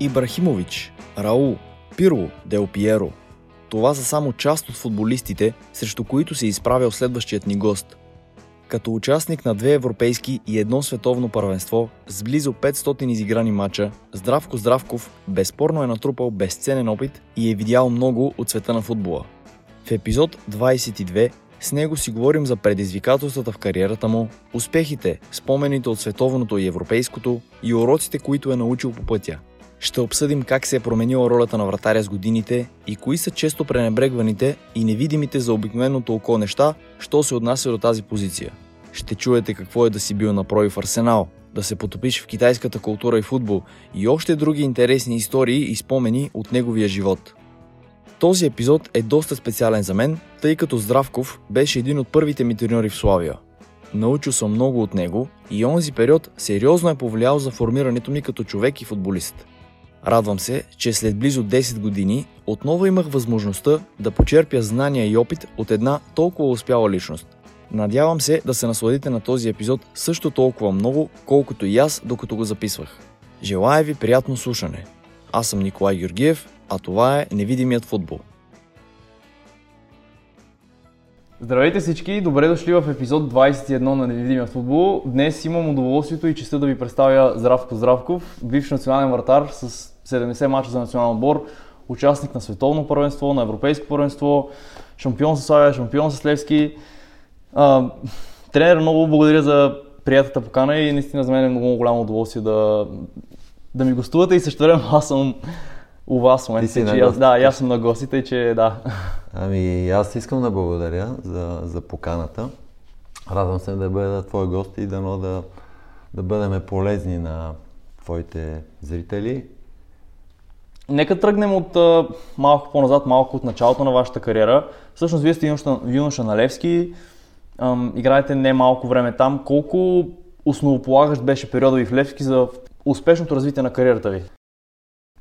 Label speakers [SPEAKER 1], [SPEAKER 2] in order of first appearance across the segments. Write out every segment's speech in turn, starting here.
[SPEAKER 1] Ибрахимович, Раул, Пирло, Дел Пиеро. Това са само част от футболистите, срещу които се е изправил следващият ни гост. Като участник на две европейски и едно световно първенство с близо 500 изиграни мача, Здравко Здравков безспорно е натрупал безценен опит и е видял много от света на футбола. В епизод 22 с него си говорим за предизвикателствата в кариерата му, успехите, спомените от световното и европейското и уроците, които е научил по пътя. Ще обсъдим как се е променила ролята на вратаря с годините и кои са често пренебрегваните и невидимите за обикновеното око неща, що се отнася до тази позиция. Ще чуете какво е да си бил на прои в Арсенал, да се потопиш в китайската култура и футбол и още други интересни истории и спомени от неговия живот. Този епизод е доста специален за мен, тъй като Здравков беше един от първите ми треньори в Славия. Научил съм много от него и онзи период сериозно е повлиял за формирането ми като човек и футболист. Радвам се, че след близо 10 години отново имах възможността да почерпя знания и опит от една толкова успяла личност. Надявам се да се насладите на този епизод също толкова много, колкото и аз, докато го записвах. Желая ви приятно слушане. Аз съм Николай Георгиев, а това е Невидимият футбол.
[SPEAKER 2] Здравейте всички, добре дошли в епизод 21 на Невидимия футбол. Днес имам удоволствието и честа да ви представя Здравко Здравков, бивш национален вратар с 70 мача за национален отбор, участник на световно първенство, на европейско първенство, шампион с Славия, шампион с Левски. А, тренер, много благодаря за приятата покана и наистина за мен е много голямо удоволствие да, да ми гостувате и също време аз съм у вас в момента.
[SPEAKER 3] Ти си
[SPEAKER 2] че аз, да, и аз съм на гостите, че да.
[SPEAKER 3] Ами аз искам да благодаря за, за поканата. Радвам се да бъда твой гост и дано да, да бъдем полезни на твоите зрители.
[SPEAKER 2] Нека тръгнем от малко по-назад, малко от началото на вашата кариера. Всъщност, вие сте юноша, юноша на Левски, играете не малко време там. Колко основополагащ беше периода ви в Левски за успешното развитие на кариерата ви?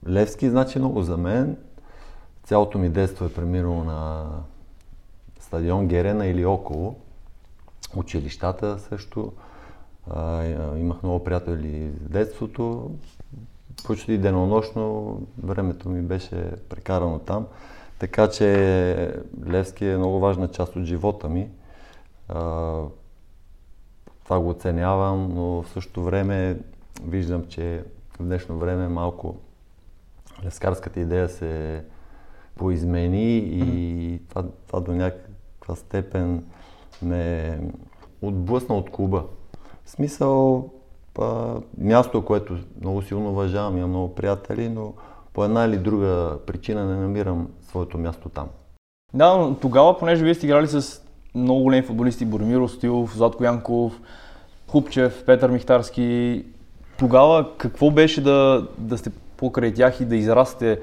[SPEAKER 3] Левски значи много за мен. Цялото ми детство е преминало на стадион Герена или около. Училищата също. Имах много приятели в детството. Почти денонощно времето ми беше прекарано там. Така че Левски е много важна част от живота ми. Това го оценявам, но в същото време виждам, че в днешно време малко лескарската идея се поизмени и това, това до някаква степен ме отблъсна от клуба. В смисъл, място, което много силно уважавам, имам много приятели, но по една или друга причина не намирам своето място там.
[SPEAKER 2] Да, но тогава, понеже вие сте играли с много големи футболисти, Боремир Стилов, Златко Янков, Хупчев, Петър Михтарски, тогава какво беше да, да сте покрай тях и да израсте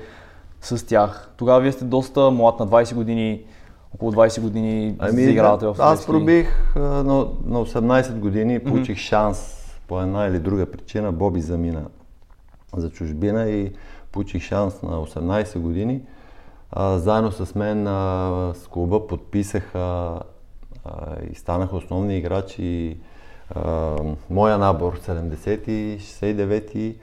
[SPEAKER 2] с тях? Тогава вие сте доста млад, на 20 години, около 20 години ами, заигравате в
[SPEAKER 3] Аз пробих на, на 18 години, получих mm-hmm. шанс по една или друга причина. Боби замина за чужбина и получих шанс на 18 години. А, заедно с мен а, с клуба подписаха а, и станаха основни играчи а, моя набор 70-ти, 69-ти.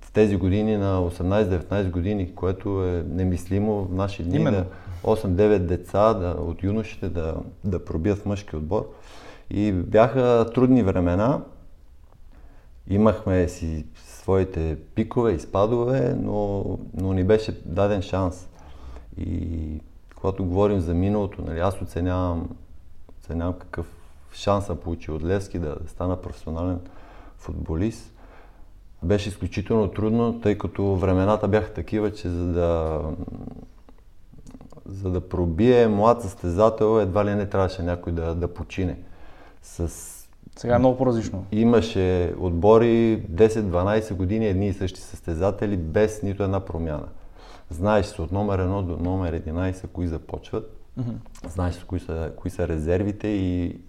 [SPEAKER 3] в тези години на 18-19 години, което е немислимо в наши дни.
[SPEAKER 2] Именно.
[SPEAKER 3] 8-9 деца да, от юношите да, да пробият в мъжки отбор. И бяха трудни времена. Имахме си своите пикове и спадове, но, но ни беше даден шанс. И когато говорим за миналото, нали, аз оценявам, оценявам какъв шанс съм получил от Левски да стана професионален футболист. Беше изключително трудно, тъй като времената бяха такива, че за да, за да пробие млад състезател, едва ли не трябваше някой да, да почине.
[SPEAKER 2] С... Сега е много по-различно.
[SPEAKER 3] Имаше отбори 10-12 години, едни и същи състезатели, без нито една промяна. Знаеш се от номер 1 до номер 11 кои започват, mm-hmm. знаеш кои са, кои са резервите и,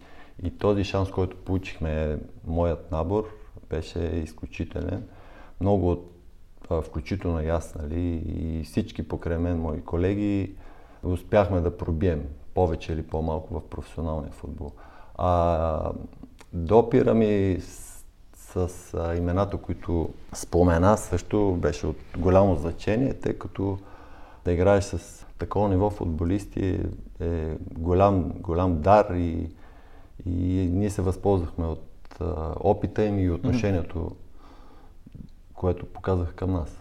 [SPEAKER 3] и този шанс, който получихме, моят набор, беше изключителен. Много от, включително и аз, нали, и всички покрай мен, мои колеги, успяхме да пробием повече или по-малко в професионалния футбол. А допира ми с а, имената, които спомена, също беше от голямо значение, тъй като да играеш с такова ниво футболисти е голям, голям дар и, и ние се възползвахме от а, опита им и отношението, което показах към нас.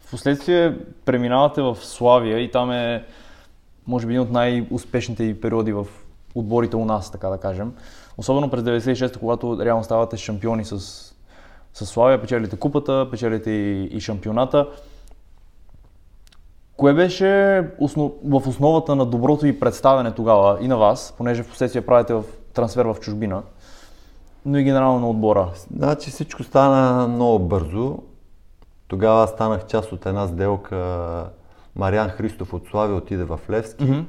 [SPEAKER 2] Впоследствие преминавате в Славия и там е, може би, един от най-успешните периоди в отборите у нас, така да кажем. Особено през 96-та, когато реално ставате шампиони с, с Славия, печелите купата, печелите и, и шампионата. Кое беше основ... в основата на доброто и представяне тогава и на вас, понеже в последствие правите в трансфер в чужбина, но и генерално на отбора?
[SPEAKER 3] Значи всичко стана много бързо. Тогава станах част от една сделка. Мариан Христов от Славия отиде в Левски. Mm-hmm.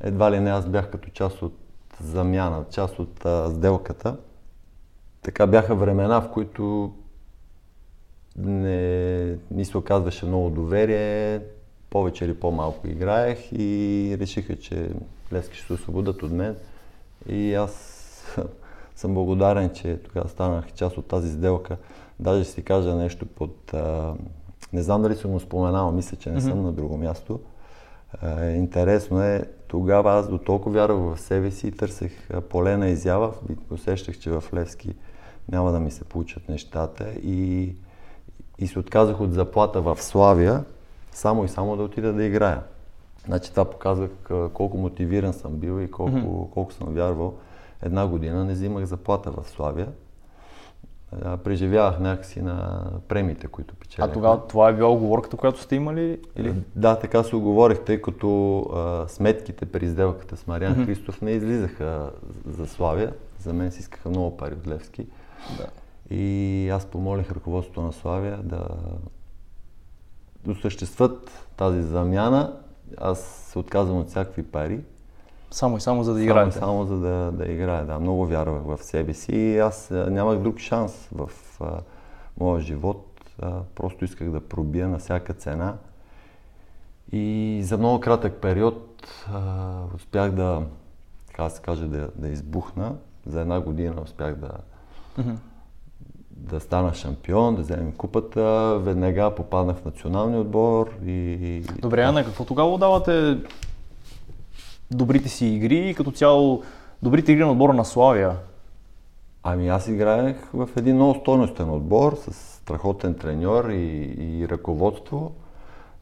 [SPEAKER 3] Едва ли не аз бях като част от замяна, част от а, сделката. Така бяха времена, в които не ми се оказваше много доверие, повече или по-малко играех и решиха, че Левски ще се освободят от мен. И аз съм благодарен, че тогава станах част от тази сделка. Даже си кажа нещо под... А, не знам дали съм го споменал, мисля, че не mm-hmm. съм на друго място. А, интересно е, тогава аз до толкова вярвах в себе си и търсех полена изява. Усещах, че в Левски няма да ми се получат нещата и, и се отказах от заплата в Славия, само и само да отида да играя. Значи това показва колко мотивиран съм бил и колко, mm-hmm. колко съм вярвал. Една година не взимах заплата в Славия. Преживявах някакси на премиите, които печелях.
[SPEAKER 2] А тогава това е била оговорката, която сте имали? Или?
[SPEAKER 3] Да, така се оговорих, тъй като а, сметките при сделката с Мариан mm-hmm. Христов не излизаха за Славия. За мен си искаха много пари от Левски. Да. И аз помолих ръководството на Славия да осъществят тази замяна. Аз се отказвам от всякакви пари.
[SPEAKER 2] Само и само за да играете?
[SPEAKER 3] Само, само за да, да играя, да. Много вярвах в себе си и аз нямах друг шанс в а, моя живот. А, просто исках да пробия на всяка цена. И за много кратък период а, успях да, така да се каже, да, да избухна. За една година успях да, mm-hmm да стана шампион, да вземем купата. Веднага попаднах в националния отбор и...
[SPEAKER 2] Добре, Ана, какво тогава давате добрите си игри и като цяло добрите игри на отбора на Славия?
[SPEAKER 3] Ами аз играех в един много стойностен отбор с страхотен треньор и, и ръководство.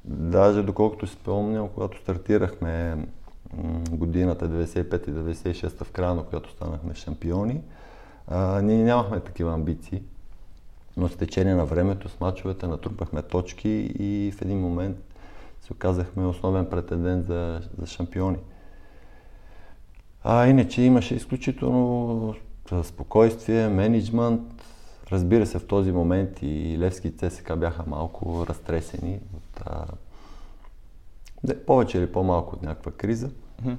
[SPEAKER 3] Даже доколкото си спомням, когато стартирахме годината 95 и 96 в края, на която станахме шампиони, а, ние нямахме такива амбиции но с течение на времето, с мачовете, натрупахме точки и в един момент се оказахме основен претендент за, за шампиони. А иначе имаше изключително спокойствие, менеджмент. Разбира се, в този момент и Левски и ЦСК бяха малко разтресени от а, повече или по-малко от някаква криза. Mm-hmm.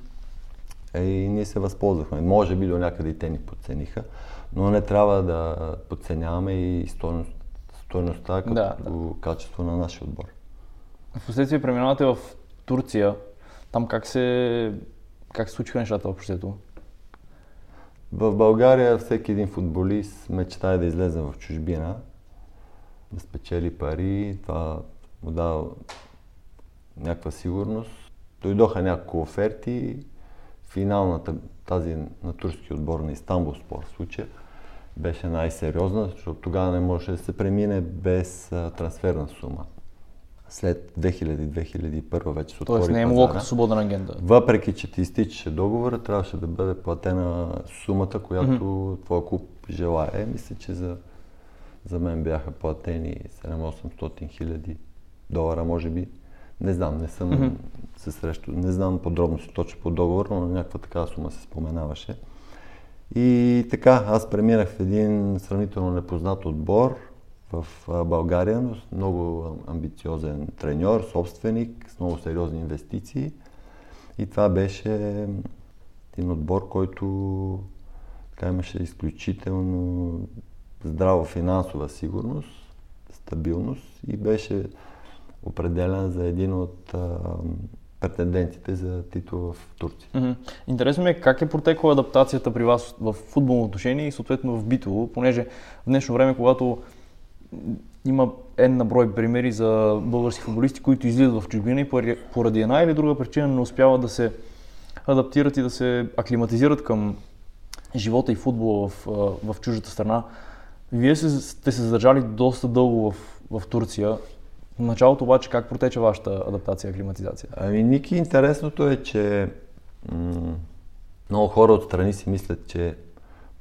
[SPEAKER 3] И ние се възползвахме. Може би до някъде и те ни подцениха но не трябва да подценяваме и стойност, стойността като да, да. качество на нашия отбор.
[SPEAKER 2] Впоследствие преминавате в Турция. Там как се, как се случиха нещата общото?
[SPEAKER 3] В България всеки един футболист мечтае да излезе в чужбина, да спечели пари, това му дава някаква сигурност. Дойдоха няколко оферти, финалната тази на турски отбор на Истанбул спор в случая беше най-сериозна, защото тогава не можеше да се премине без трансферна сума. След 2000-2001 вече се отвори
[SPEAKER 2] Тоест не е имало като свободна агента.
[SPEAKER 3] Въпреки, че ти изтичаше договора, трябваше да бъде платена сумата, която mm-hmm. твой клуб желая. Мисля, че за, за мен бяха платени 7-800 хиляди долара, може би. Не знам, не съм mm-hmm. се срещу, не знам подробности точно по договор, но някаква такава сума се споменаваше. И така, аз преминах в един сравнително непознат отбор в България, но с много амбициозен треньор, собственик, с много сериозни инвестиции. И това беше един отбор, който така имаше изключително здрава финансова сигурност, стабилност и беше определен за един от претендентите за титул в Турция.
[SPEAKER 2] Mm-hmm. Интересно ми е как е протекла адаптацията при вас в футболно отношение и съответно в битово, понеже в днешно време, когато има N на брой примери за български футболисти, които излизат в чужбина и поради една или друга причина не успяват да се адаптират и да се аклиматизират към живота и футбола в, в чуждата страна. Вие сте се задържали доста дълго в, в Турция. В началото обаче как протече вашата адаптация и аклиматизация?
[SPEAKER 3] Ами, Ники, интересното е, че м- много хора отстрани си мислят, че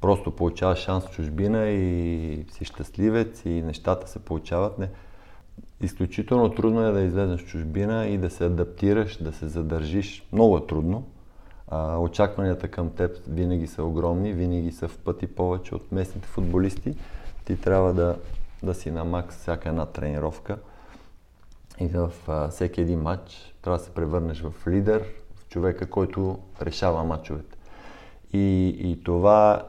[SPEAKER 3] просто получаваш шанс в чужбина и си щастливец и нещата се получават. Не. Изключително трудно е да излезеш в чужбина и да се адаптираш, да се задържиш. Много е трудно. А, очакванията към теб винаги са огромни, винаги са в пъти повече от местните футболисти. Ти трябва да, да си на макс всяка една тренировка и в а, всеки един матч трябва да се превърнеш в лидер, в човека, който решава матчовете. И, и това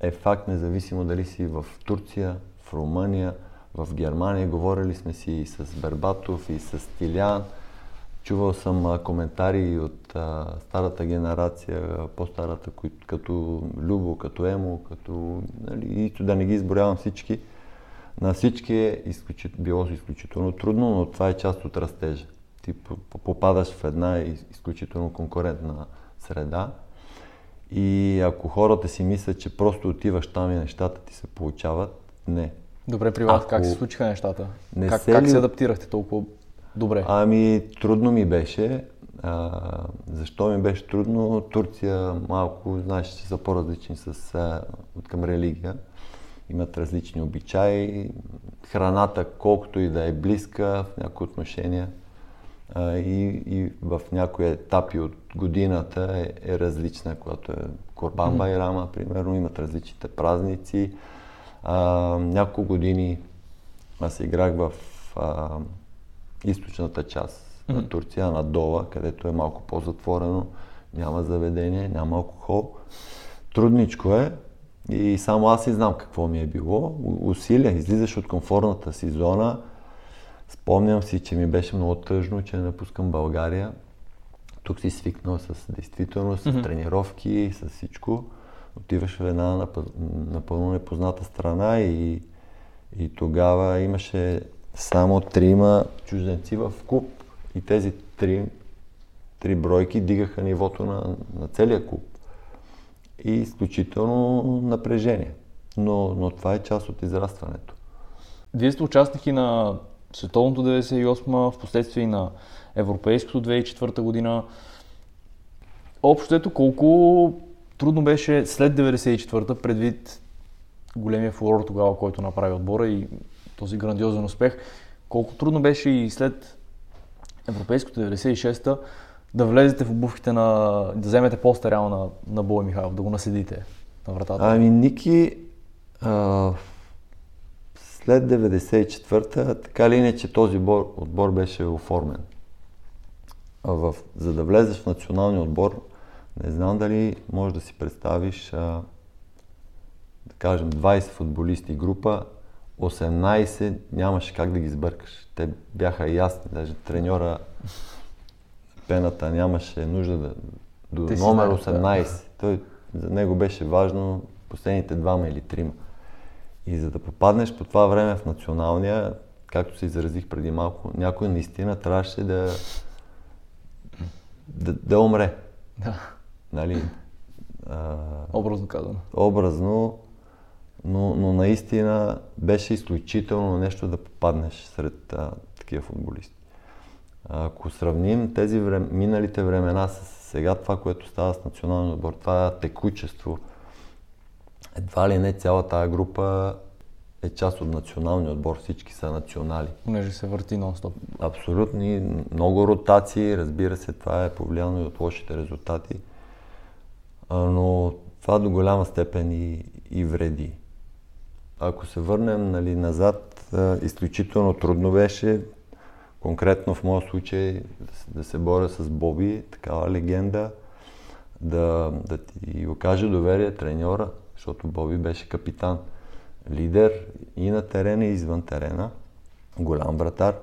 [SPEAKER 3] е факт, независимо дали си в Турция, в Румъния, в Германия. Говорили сме си и с Бербатов, и с Тилян. Чувал съм коментари от а, старата генерация, по-старата, като Любо, като Емо, като... Нали, и да не ги изборявам всички. На всички е изключит, било изключително трудно, но това е част от растежа. Ти попадаш в една изключително конкурентна среда и ако хората си мислят, че просто отиваш там и нещата ти се получават, не.
[SPEAKER 2] Добре, при вас ако... как се случиха нещата? Не как, се как ли... се адаптирахте толкова добре?
[SPEAKER 3] Ами, трудно ми беше. А, защо ми беше трудно? Турция малко, знаеш, че са по-различни с, а, от към религия. Имат различни обичаи. Храната, колкото и да е близка в някои отношения, и, и в някои етапи от годината е, е различна, когато е Корбан Байрама, примерно, имат различните празници. А, няколко години аз играх в а, източната част mm-hmm. на Турция, на Дола, където е малко по-затворено, няма заведение, няма алкохол. Трудничко е и само аз и знам какво ми е било. Усилия, излизаш от комфортната си зона, Спомням си, че ми беше много тъжно, че напускам България. Тук си свикнал с действителност, с mm-hmm. тренировки, с всичко. Отиваш в една напълно непозната страна и, и тогава имаше само трима чужденци в клуб. И тези три, три бройки дигаха нивото на, на целия клуб. И изключително напрежение. Но, но това е част от израстването.
[SPEAKER 2] Вие сте участник и на световното 98, в последствие на европейското 2004 година. Общо ето колко трудно беше след 94-та, предвид големия фурор тогава, който направи отбора и този грандиозен успех, колко трудно беше и след Европейското 96-та да влезете в обувките на... да вземете поста реално на, на Бой Михайлов, да го наседите на вратата?
[SPEAKER 3] Ами, Ники, а, след 94-та, така ли иначе този отбор, отбор беше оформен. А в, за да влезеш в националния отбор, не знам дали можеш да си представиш, а, да кажем, 20 футболисти група, 18 нямаше как да ги сбъркаш. Те бяха ясни, даже треньора пената нямаше нужда да... До номер 18. Да. Той, за него беше важно последните двама или трима. И за да попаднеш по това време в националния, както се изразих преди малко, някой наистина трябваше да, да, да умре.
[SPEAKER 2] Да.
[SPEAKER 3] Нали?
[SPEAKER 2] А, образно казано.
[SPEAKER 3] Образно, но, но наистина беше изключително нещо да попаднеш сред а, такива футболисти. Ако сравним тези врем... миналите времена с сега това, което става с националния отбор, това текучество, едва ли не цяла тази група е част от националния отбор, всички са национали.
[SPEAKER 2] Понеже се върти нон-стоп.
[SPEAKER 3] Абсолютно. Много ротации, разбира се, това е повлияно и от лошите резултати. Но това до голяма степен и, и вреди. Ако се върнем нали, назад, изключително трудно беше, конкретно в моят случай, да се боря с Боби, такава легенда, да, да ти окаже доверие треньора, защото Боби беше капитан, лидер и на терена, и извън терена, голям вратар.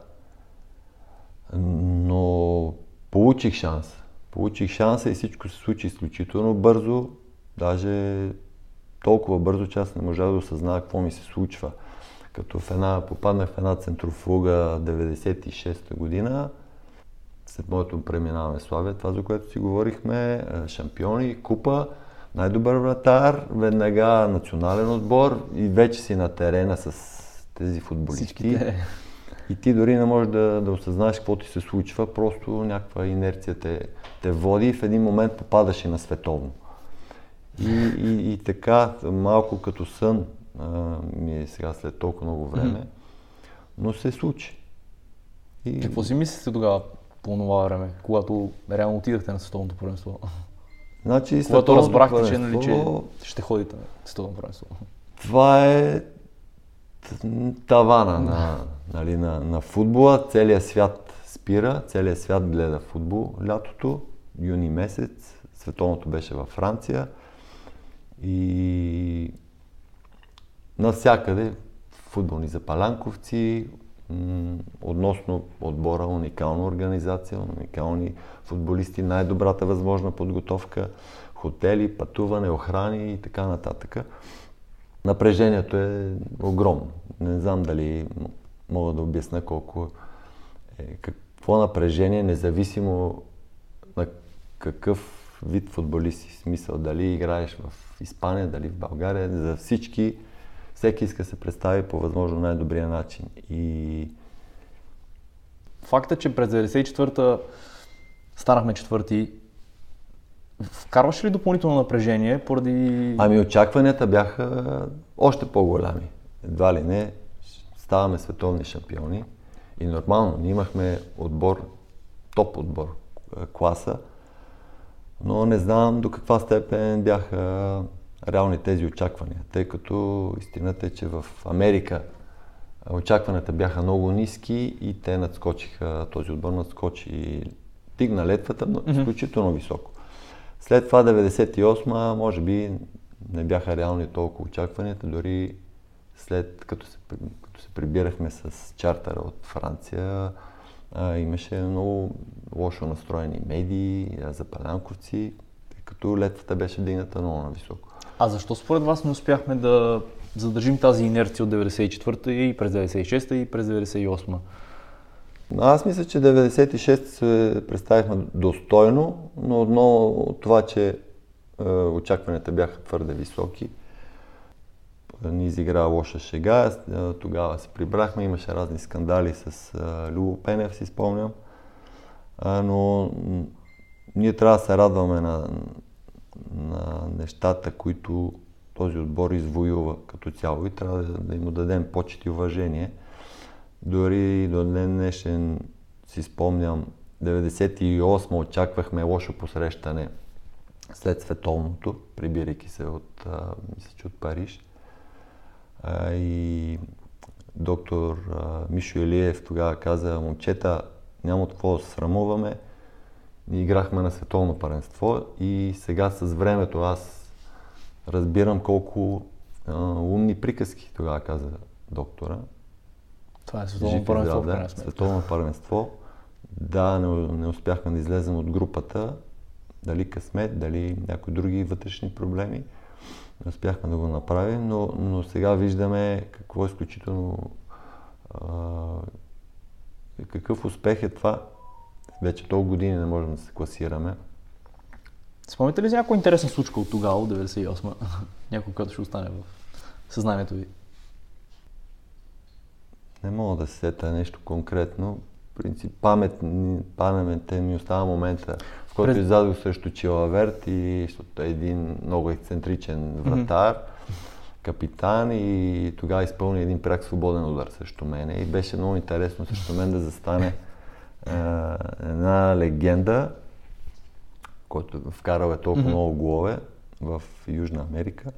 [SPEAKER 3] Но получих шанс. Получих шанса и всичко се случи изключително бързо. Даже толкова бързо, че аз не можах да осъзная какво ми се случва. Като в една, попаднах в една центрофуга 96-та година, след моето преминаване в Славия, това за което си говорихме, шампиони, купа, най-добър вратар, веднага национален отбор и вече си на терена с тези футболисти. Всичките. И ти дори не можеш да, да осъзнаеш какво ти се случва, просто някаква инерция те, те води и в един момент попадаш и на световно. И, и, и така, малко като сън а, ми е сега след толкова много време, но се случи.
[SPEAKER 2] И... Какво си мислите тогава по това време, когато реално отидахте на световното първенство?
[SPEAKER 3] Значи,
[SPEAKER 2] когато разбрахте, че, нали, че ще ходите на световното първенство.
[SPEAKER 3] Това е тавана на, нали, на, на футбола. Целият свят спира, целият свят гледа футбол лятото, юни месец. Световното беше във Франция. И навсякъде футболни запалянковци, относно отбора, уникална организация, уникални футболисти, най-добрата възможна подготовка, хотели, пътуване, охрани и така нататък. Напрежението е огромно. Не знам дали мога да обясня колко е, какво напрежение, независимо на какъв вид футболист си. Смисъл, дали играеш в Испания, дали в България, за всички, всеки иска да се представи по възможно най-добрия начин. И...
[SPEAKER 2] Факта, че през 94-та станахме четвърти, вкарваш ли допълнително напрежение поради...
[SPEAKER 3] Ами очакванията бяха още по-голями. Едва ли не, ставаме световни шампиони. И нормално, ние имахме отбор, топ отбор, класа, но не знам до каква степен бяха реални тези очаквания, тъй като истината е, че в Америка очакванията бяха много ниски и те надскочиха, този отбор надскочи и тигна летвата но изключително високо. След това 98-ма, може би не бяха реални толкова очакванията, дори след като се, като се прибирахме с чартера от Франция, а, имаше много лошо настроени медии, запалянковци, като летвата беше дигната много нависоко.
[SPEAKER 2] А защо според вас не успяхме да задържим тази инерция от 94-та и през 96-та и през 98-та?
[SPEAKER 3] Аз мисля, че 96 се представихме достойно, но отново от това, че е, очакванията бяха твърде високи, ни изигра лоша шега. Е, тогава се прибрахме, имаше разни скандали с е, Любо Пенев, си спомням. Но ние трябва да се радваме на, на нещата, които този отбор извоюва като цяло и трябва да, им дадем почет и уважение. Дори до ден днешен си спомням, 98 очаквахме лошо посрещане след световното, прибирайки се от, а, мисля, че от Париж. И доктор Мишо Илиев тогава каза, момчета, няма от какво да срамуваме. Ние играхме на световно паренство и сега с времето аз разбирам колко а, умни приказки тогава каза доктора.
[SPEAKER 2] Това е световно първенство. Да,
[SPEAKER 3] световно първенство. Да, не, не успяхме да излезем от групата. Дали късмет, дали някои други вътрешни проблеми. Не успяхме да го направим, но, но сега виждаме какво е изключително а, какъв успех е това. Вече толкова години не можем да се класираме.
[SPEAKER 2] Спомните ли за някоя интересна случка от тогава, от 98 Някой, който ще остане в съзнанието ви?
[SPEAKER 3] Не мога да се сета нещо конкретно. В принцип, памет, паметта ми остава момента, в който Пред... издадох срещу Чилаверт и защото е един много ексцентричен вратар, mm-hmm. капитан и тогава изпълни един пряк свободен удар срещу мене и беше много интересно срещу мен да застане една легенда, който вкарал е толкова mm-hmm. много голове в Южна Америка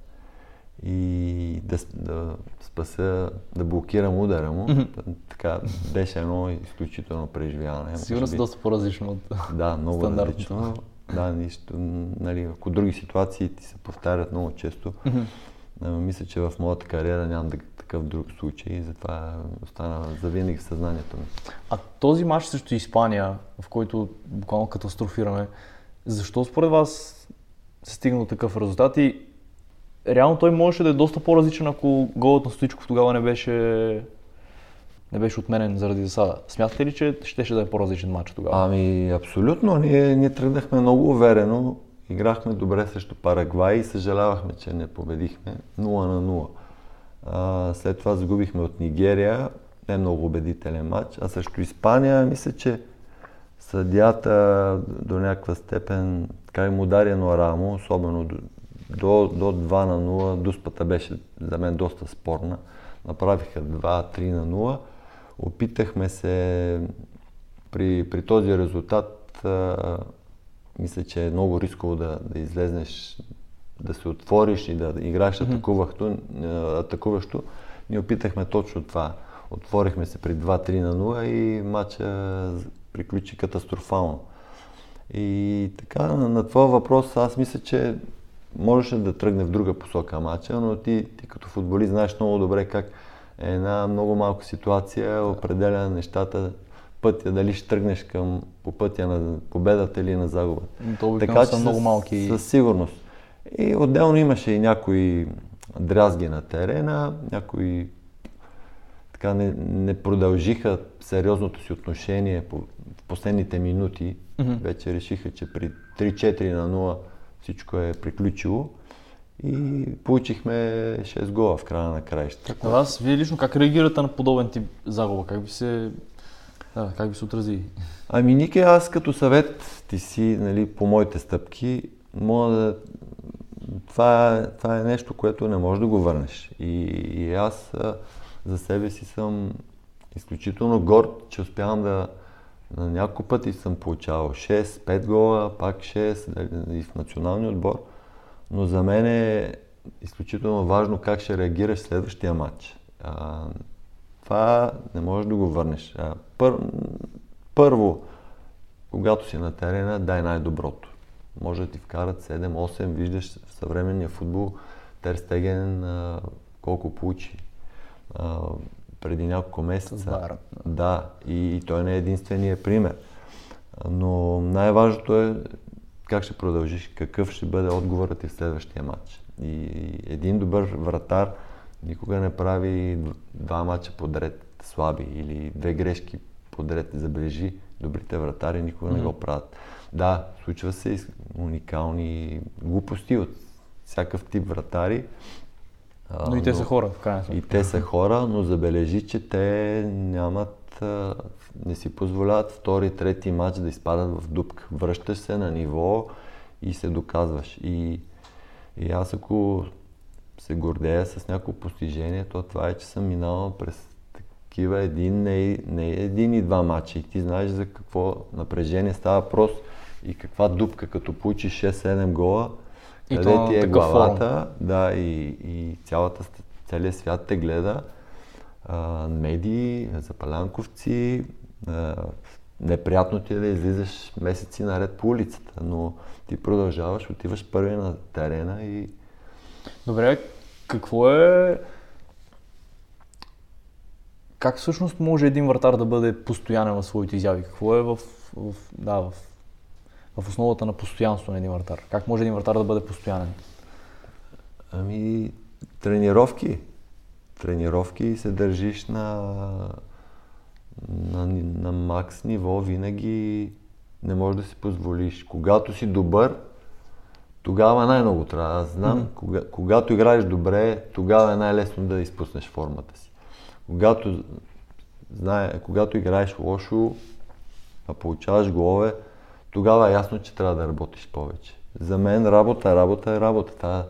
[SPEAKER 3] и да, да спася, да блокирам удара му. Mm-hmm. Така беше едно изключително преживяване.
[SPEAKER 2] Сигурно си доста по-различно от
[SPEAKER 3] Да, много различно. Да, нищо, нали, ако други ситуации ти се повтарят много често, mm-hmm. мисля, че в моята кариера нямам такъв друг случай и затова остана завинаги в съзнанието ми.
[SPEAKER 2] А този матч срещу Испания, в който буквално катастрофираме, защо според вас се стигна до такъв резултат и реално той можеше да е доста по-различен, ако голът на Стоичков тогава не беше, не беше отменен заради засада. Смятате ли, че щеше да е по-различен матч тогава?
[SPEAKER 3] Ами, абсолютно. Ние, ние тръгнахме много уверено. Играхме добре срещу Парагвай и съжалявахме, че не победихме 0 на 0. След това загубихме от Нигерия, не много убедителен матч, а срещу Испания мисля, че съдята до някаква степен така им удари едно рамо, особено до, до, до 2 на 0. Дуспата беше за мен доста спорна. Направиха 2-3 на 0. Опитахме се при, при този резултат, а, мисля, че е много рисково да, да излезнеш, да се отвориш и да играеш атакуващо, атакуващо. Ние опитахме точно това. Отворихме се при 2-3 на 0 и матча приключи катастрофално. И така, на, твоя въпрос, аз мисля, че можеше да тръгне в друга посока матча, но ти, ти като футболист знаеш много добре как една много малка ситуация определя нещата, пътя, дали ще тръгнеш към, по пътя на победата или на загубата.
[SPEAKER 2] така че са много малки.
[SPEAKER 3] Със сигурност. И отделно имаше и някои дрязги на терена, някои така не, не продължиха сериозното си отношение по, в последните минути. Mm-hmm. Вече решиха, че при 3-4 на 0 всичко е приключило. И получихме 6 гола в края на краищата.
[SPEAKER 2] А вас, вие лично как реагирате на подобен тип загуба? Как ви се, да, как ви се отрази?
[SPEAKER 3] Ами, Нике, аз като съвет ти си, нали, по моите стъпки, мога да... Това, това е нещо, което не можеш да го върнеш. И, и аз за себе си съм изключително горд, че успявам да на няколко пъти съм получавал 6, 5 гола, пак 6 и в националния отбор. Но за мен е изключително важно как ще реагираш следващия матч. А, това не можеш да го върнеш. А, пър, първо, когато си на терена, дай най-доброто. Може да ти вкарат 7-8, виждаш в съвременния футбол Терстеген колко получи а, преди няколко месеца. Да, и, и той не е единствения пример. Но най-важното е как ще продължиш, какъв ще бъде отговорът ти в следващия матч. И един добър вратар никога не прави два матча подред слаби или две грешки подред. Забележи, добрите вратари никога mm-hmm. не го правят. Да, случва се уникални глупости от всякакъв тип вратари,
[SPEAKER 2] но и те но, са хора, в крайна
[SPEAKER 3] сметка. И те са хора, но забележи, че те нямат, не си позволяват втори, трети матч да изпадат в дупка. Връщаш се на ниво и се доказваш. И, и аз ако се гордея с някакво постижение, то това е, че съм минал през такива един, не, не един и два матча. И ти знаеш за какво напрежение става въпрос и каква дупка, като получиш 6-7 гола, и къде ти е главата, форм. да, и, и цялата, целият свят те гледа. А, медии, запалянковци, а, неприятно ти е да излизаш месеци наред по улицата, но ти продължаваш, отиваш първи на терена и...
[SPEAKER 2] Добре, какво е... Как всъщност може един вратар да бъде постоянен в своите изяви? Какво е в, в, да, в в основата на постоянство на един вратар? Как може един вратар да бъде постоянен?
[SPEAKER 3] Ами, тренировки. Тренировки се държиш на, на, на макс ниво, винаги не можеш да си позволиш. Когато си добър, тогава най-много трябва. Аз знам, mm-hmm. кога, когато играеш добре, тогава е най-лесно да изпуснеш формата си. Когато, знае, когато играеш лошо, а получаваш голове, тогава е ясно, че трябва да работиш повече. За мен работа, работа е работа. Та,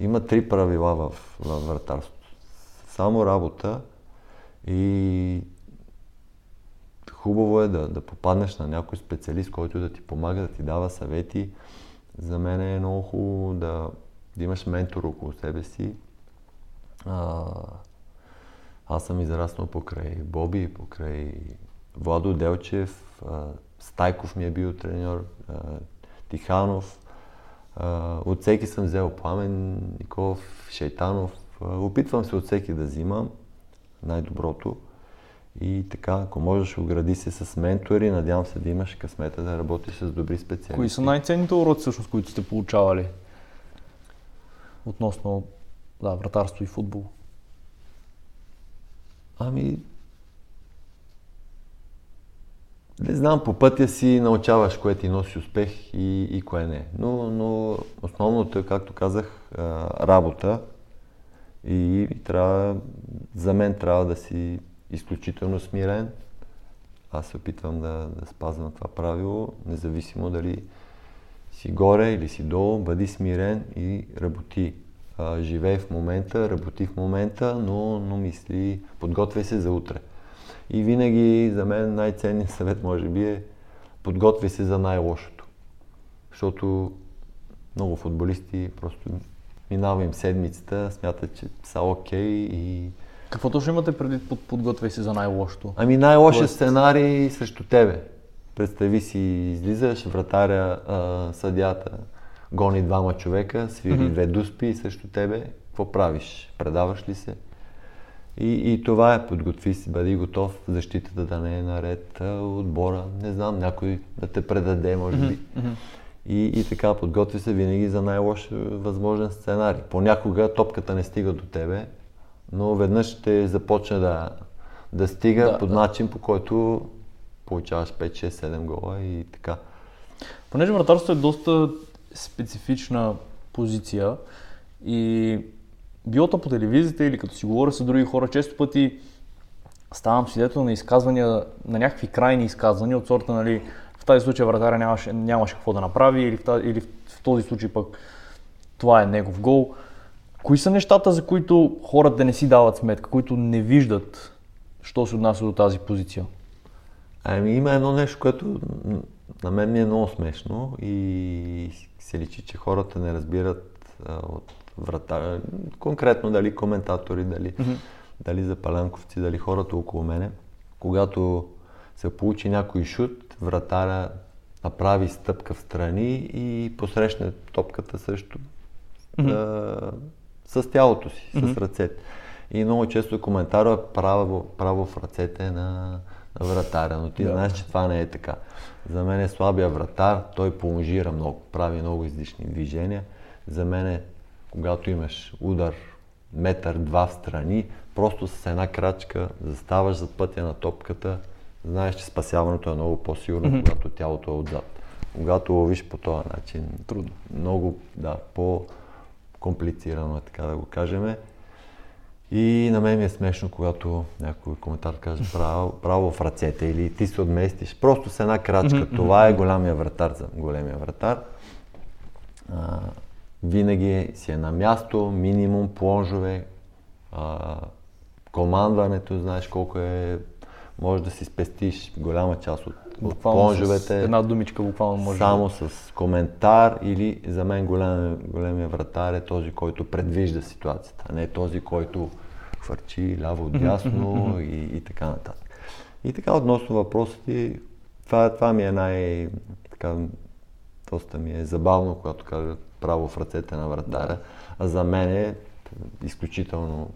[SPEAKER 3] има три правила в, в вратарството. Само работа и хубаво е да, да попаднеш на някой специалист, който да ти помага, да ти дава съвети. За мен е много хубаво да, да имаш ментор около себе си. А, аз съм израснал покрай Боби, покрай Владо Делчев, Стайков ми е бил треньор, Тиханов. От всеки съм взел Пламен, Николов, Шейтанов. Опитвам се от всеки да взимам най-доброто. И така, ако можеш, огради се с ментори, надявам се да имаш късмета да работиш с добри специалисти.
[SPEAKER 2] Кои са най-ценните уроци, всъщност, които сте получавали относно да, вратарство и футбол?
[SPEAKER 3] Ами, не знам, по пътя си научаваш кое ти носи успех и, и кое не. Но, но основното е, както казах, работа и трябва, за мен трябва да си изключително смирен. Аз се опитвам да, да спазвам това правило, независимо дали си горе или си долу, бъди смирен и работи. А, живей в момента, работи в момента, но, но мисли, подготвяй се за утре. И винаги за мен най-ценният съвет може би е подготвяй се за най-лошото. Защото много футболисти просто минава им седмицата, смятат, че са окей okay и...
[SPEAKER 2] Какво точно имате преди под подготвяй се за най-лошото?
[SPEAKER 3] Ами най-лошият Тоест... сценарий срещу тебе. Представи си, излизаш, вратаря, а, съдята, гони двама човека, свири mm-hmm. две дуспи срещу тебе. Какво правиш? Предаваш ли се? И, и това е, подготви си, бъди готов, защитата да не е наред, отбора, не знам, някой да те предаде, може би. Mm-hmm. И, и така, подготви се винаги за най-лош възможен сценарий. Понякога топката не стига до тебе, но веднъж ще започне да, да стига да, под да. начин, по който получаваш 5, 6, 7 гола и така.
[SPEAKER 2] Понеже вратарството е доста специфична позиция и било по телевизията или като си говоря с други хора, често пъти ставам свидетел на изказвания, на някакви крайни изказвания от сорта, нали, в тази случай вратаря нямаше, нямаше какво да направи или в, тази, или в този случай пък това е негов гол. Кои са нещата, за които хората не си дават сметка, които не виждат, що се отнася до тази позиция?
[SPEAKER 3] Ами има едно нещо, което на мен ми е много смешно и се личи, че хората не разбират а, от врата, конкретно дали коментатори, дали, mm-hmm. дали запалянковци, дали хората около мене. Когато се получи някой шут, вратаря направи стъпка в страни и посрещне топката също mm-hmm. а, с тялото си, mm-hmm. с ръцете. И много често коментара е право, право в ръцете на, на вратаря, но ти yeah. знаеш, че това не е така. За мен е слабия вратар, той полонжира много, прави много излишни движения. За мен е когато имаш удар метър-два в страни, просто с една крачка заставаш зад пътя на топката, знаеш, че спасяването е много по-сигурно, mm-hmm. когато тялото е отзад. Когато ловиш по този начин, трудно. Много, да, по-комплицирано е, така да го кажем. И на мен ми е смешно, когато някой коментар каже право, право в ръцете или ти се отместиш. Просто с една крачка. Mm-hmm. Това е голямия вратар за големия вратар. А, винаги си е на място, минимум плонжове, а, командването, знаеш колко е, може да си спестиш голяма част от, от плонжовете.
[SPEAKER 2] една думичка буквално може.
[SPEAKER 3] Само с коментар или за мен голем, големия вратар е този, който предвижда ситуацията, а не този, който хвърчи ляво дясно и, и така нататък. И така относно въпросите, това, това ми е най... Така, доста ми е забавно, когато кажат право в ръцете на вратаря. А за мен е изключително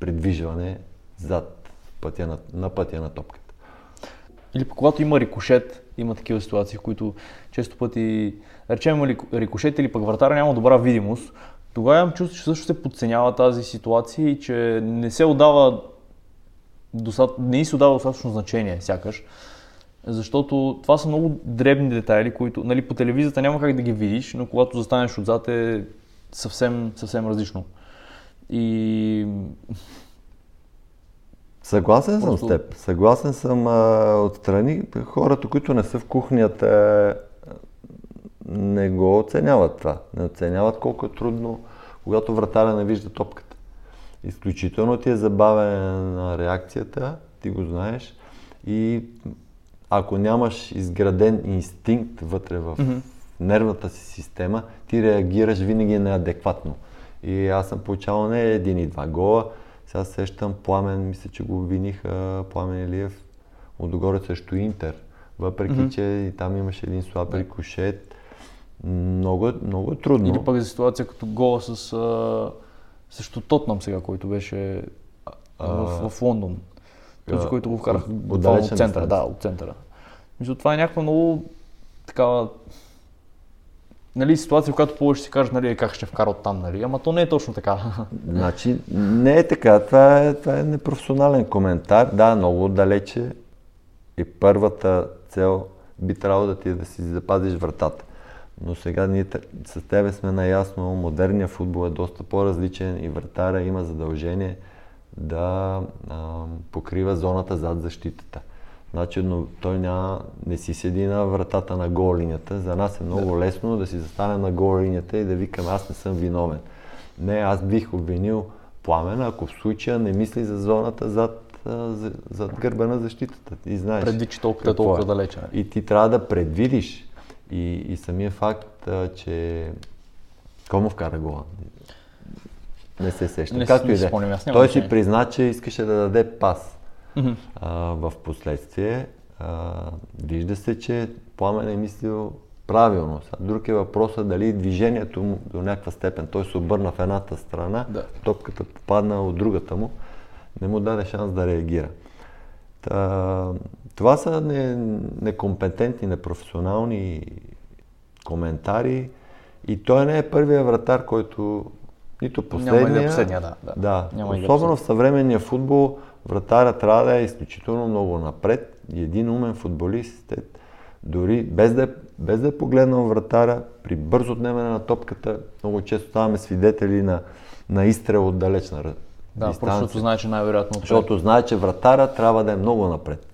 [SPEAKER 3] придвижване зад пътя на, на пътя на топката.
[SPEAKER 2] Или когато има рикошет, има такива ситуации, в които често пъти, речем рикошет или пък вратаря няма добра видимост, тогава имам чувство, че също се подценява тази ситуация и че не се отдава не се отдава достатъчно значение, сякаш. Защото това са много дребни детайли, които нали, по телевизията няма как да ги видиш, но когато застанеш отзад е съвсем, съвсем различно. И...
[SPEAKER 3] Съгласен Просто... съм с теб. Съгласен съм а, отстрани. Хората, които не са в кухнята, не го оценяват това. Не оценяват колко е трудно, когато вратаря не вижда топката. Изключително ти е забавена реакцията, ти го знаеш. И ако нямаш изграден инстинкт вътре в mm-hmm. нервната си система, ти реагираш винаги неадекватно. И аз съм получавал не един и два гола. Сега сещам Пламен, мисля, че го обвиниха Пламен Илиев от догоре срещу Интер. Въпреки, mm-hmm. че и там имаше един слаб рикошет. Много, е- много е трудно.
[SPEAKER 2] Или пък за ситуация като гола с, а, срещу Тотнам сега, който беше а, в, в Лондон. Този, който го вкарах
[SPEAKER 3] от-
[SPEAKER 2] буквално
[SPEAKER 3] отдалече
[SPEAKER 2] от центъра. Да, от центъра. Мисля, това е някаква много такава нали, ситуация, в която повече си кажеш, нали, как ще вкара от там, нали? Ама то не е точно така.
[SPEAKER 3] Значи, не е така. Това е, това е непрофесионален коментар. Да, много далече. И първата цел би трябвало да ти е да си запазиш вратата. Но сега ние с тебе сме наясно, модерният футбол е доста по-различен и вратаря има задължение да а, покрива зоната зад защитата. Значи, но той няма, не си седи на вратата на гол линията. За нас е много лесно да си застане на гол линията и да викам аз не съм виновен. Не, аз бих обвинил Пламен, ако в случая не мисли за зоната зад, зад гърба на защитата. Ти знаеш.
[SPEAKER 2] Предвид, че толкова е
[SPEAKER 3] какво
[SPEAKER 2] толкова далече. нали?
[SPEAKER 3] И ти трябва да предвидиш. И, и самия факт, че... Му вкара гола? Не се сещам.
[SPEAKER 2] Не
[SPEAKER 3] Както
[SPEAKER 2] не
[SPEAKER 3] и да е. Той си призна, че искаше да даде пас.
[SPEAKER 2] Мгм.
[SPEAKER 3] А, в последствие а, вижда се, че Пламен е мислил правилно. Друг е въпросът дали движението му до някаква степен. Той се обърна в едната страна,
[SPEAKER 2] Да.
[SPEAKER 3] топката попадна от другата му, не му даде шанс да реагира. Та, това са не, некомпетентни, непрофесионални коментари и той не е първия вратар, който нито последния.
[SPEAKER 2] Няма и да последния, да, да.
[SPEAKER 3] да.
[SPEAKER 2] Няма и да
[SPEAKER 3] Особено в съвременния футбол вратаря трябва да е изключително много напред и един умен футболист е дори без да, е, без да е погледнал вратаря, при бързо отнемане на топката, много често ставаме свидетели на, на изстрел от далечна
[SPEAKER 2] Да,
[SPEAKER 3] дистанция.
[SPEAKER 2] защото знае, че най-вероятно.
[SPEAKER 3] Защото знае, че вратаря трябва да е много напред.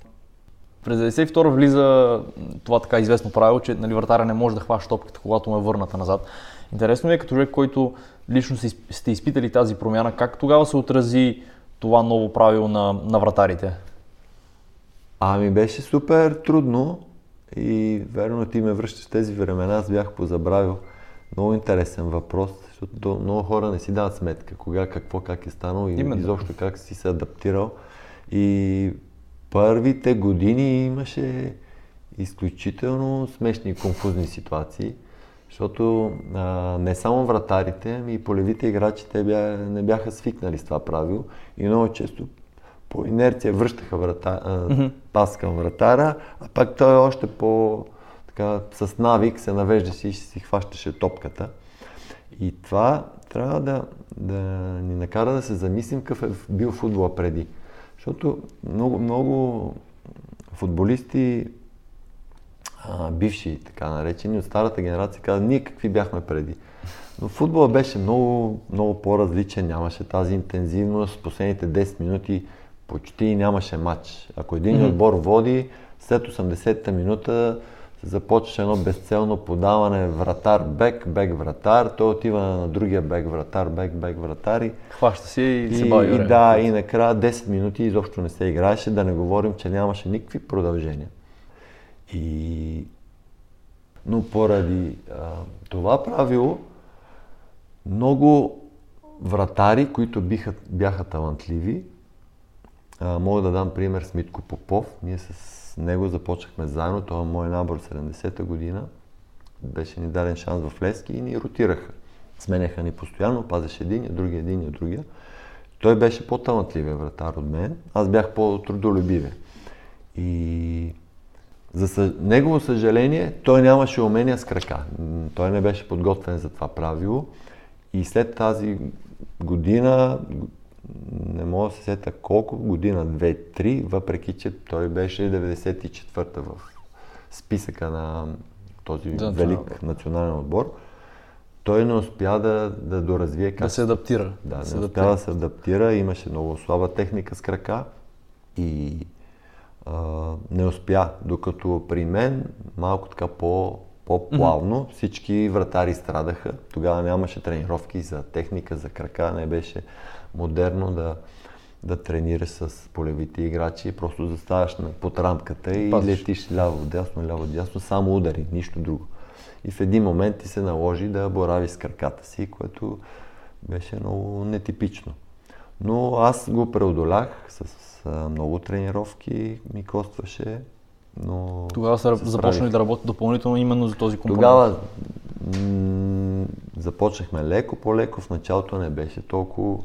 [SPEAKER 2] През 92 влиза това така известно правило, че нали, вратаря не може да хваща топката, когато му е върната назад. Интересно ми е като човек, който лично сте изпитали тази промяна, как тогава се отрази това ново правило на, на вратарите?
[SPEAKER 3] Ами беше супер трудно и верно ти ме връщаш тези времена, аз бях позабравил. Много интересен въпрос, защото то- много хора не си дават сметка кога, какво, как е станало и
[SPEAKER 2] Именно.
[SPEAKER 3] изобщо как си се адаптирал. И първите години имаше изключително смешни и конфузни ситуации, защото а, не само вратарите, ами и полевите играчи те бя, не бяха свикнали с това правило и много често по инерция връщаха врата, а, пас към вратара, а пак той още по така, с навик се навеждаше и си хващаше топката. И това трябва да, да ни накара да се замислим какъв е бил футбола преди. Защото много, много футболисти, а, бивши така наречени, от старата генерация казват, ние какви бяхме преди. Но футбола беше много, много по-различен, нямаше тази интензивност. Последните 10 минути почти нямаше матч. Ако един mm-hmm. отбор води, след 80-та минута започваше едно безцелно подаване вратар, бек, бек, вратар. Той отива на другия бек, вратар, бек, бек, вратар и
[SPEAKER 2] Хваща се и, се
[SPEAKER 3] и,
[SPEAKER 2] бави
[SPEAKER 3] и да, и накрая 10 минути изобщо не се играеше, да не говорим, че нямаше никакви продължения. И... Но поради а, това правило, много вратари, които биха, бяха талантливи, а, мога да дам пример с Митко Попов. Ние с него започнахме заедно, това е мой набор 70-та година. Беше ни даден шанс в Лески и ни ротираха. Сменяха ни постоянно, пазеше един, другия, един, другия. Той беше по-талантливия вратар от мен, аз бях по-трудолюбивия. И за съ... негово съжаление, той нямаше умения с крака. Той не беше подготвен за това правило. И след тази година, не мога да се сета колко, година, две, три, въпреки че той беше 94-та в списъка на този
[SPEAKER 2] национален
[SPEAKER 3] велик
[SPEAKER 2] отбор.
[SPEAKER 3] национален отбор, той не успя да, да доразвие
[SPEAKER 2] Да
[SPEAKER 3] как
[SPEAKER 2] се адаптира.
[SPEAKER 3] да,
[SPEAKER 2] да
[SPEAKER 3] не
[SPEAKER 2] се
[SPEAKER 3] успя
[SPEAKER 2] адаптира.
[SPEAKER 3] да се адаптира, имаше много слаба техника с крака и не успя. Докато при мен малко така по, по-плавно всички вратари страдаха. Тогава нямаше тренировки за техника, за крака, не беше модерно да, да тренираш с полевите играчи, просто заставаш под рамката и
[SPEAKER 2] Пазиш.
[SPEAKER 3] летиш ляво-дясно, ляво-дясно, само удари, нищо друго. И в един момент ти се наложи да борави с краката си, което беше много нетипично. Но аз го преодолях с а, много тренировки, ми костваше, но
[SPEAKER 2] Тогава са
[SPEAKER 3] се
[SPEAKER 2] започнали да работят допълнително именно за този компонент.
[SPEAKER 3] Тогава м- започнахме леко по леко, в началото не беше толкова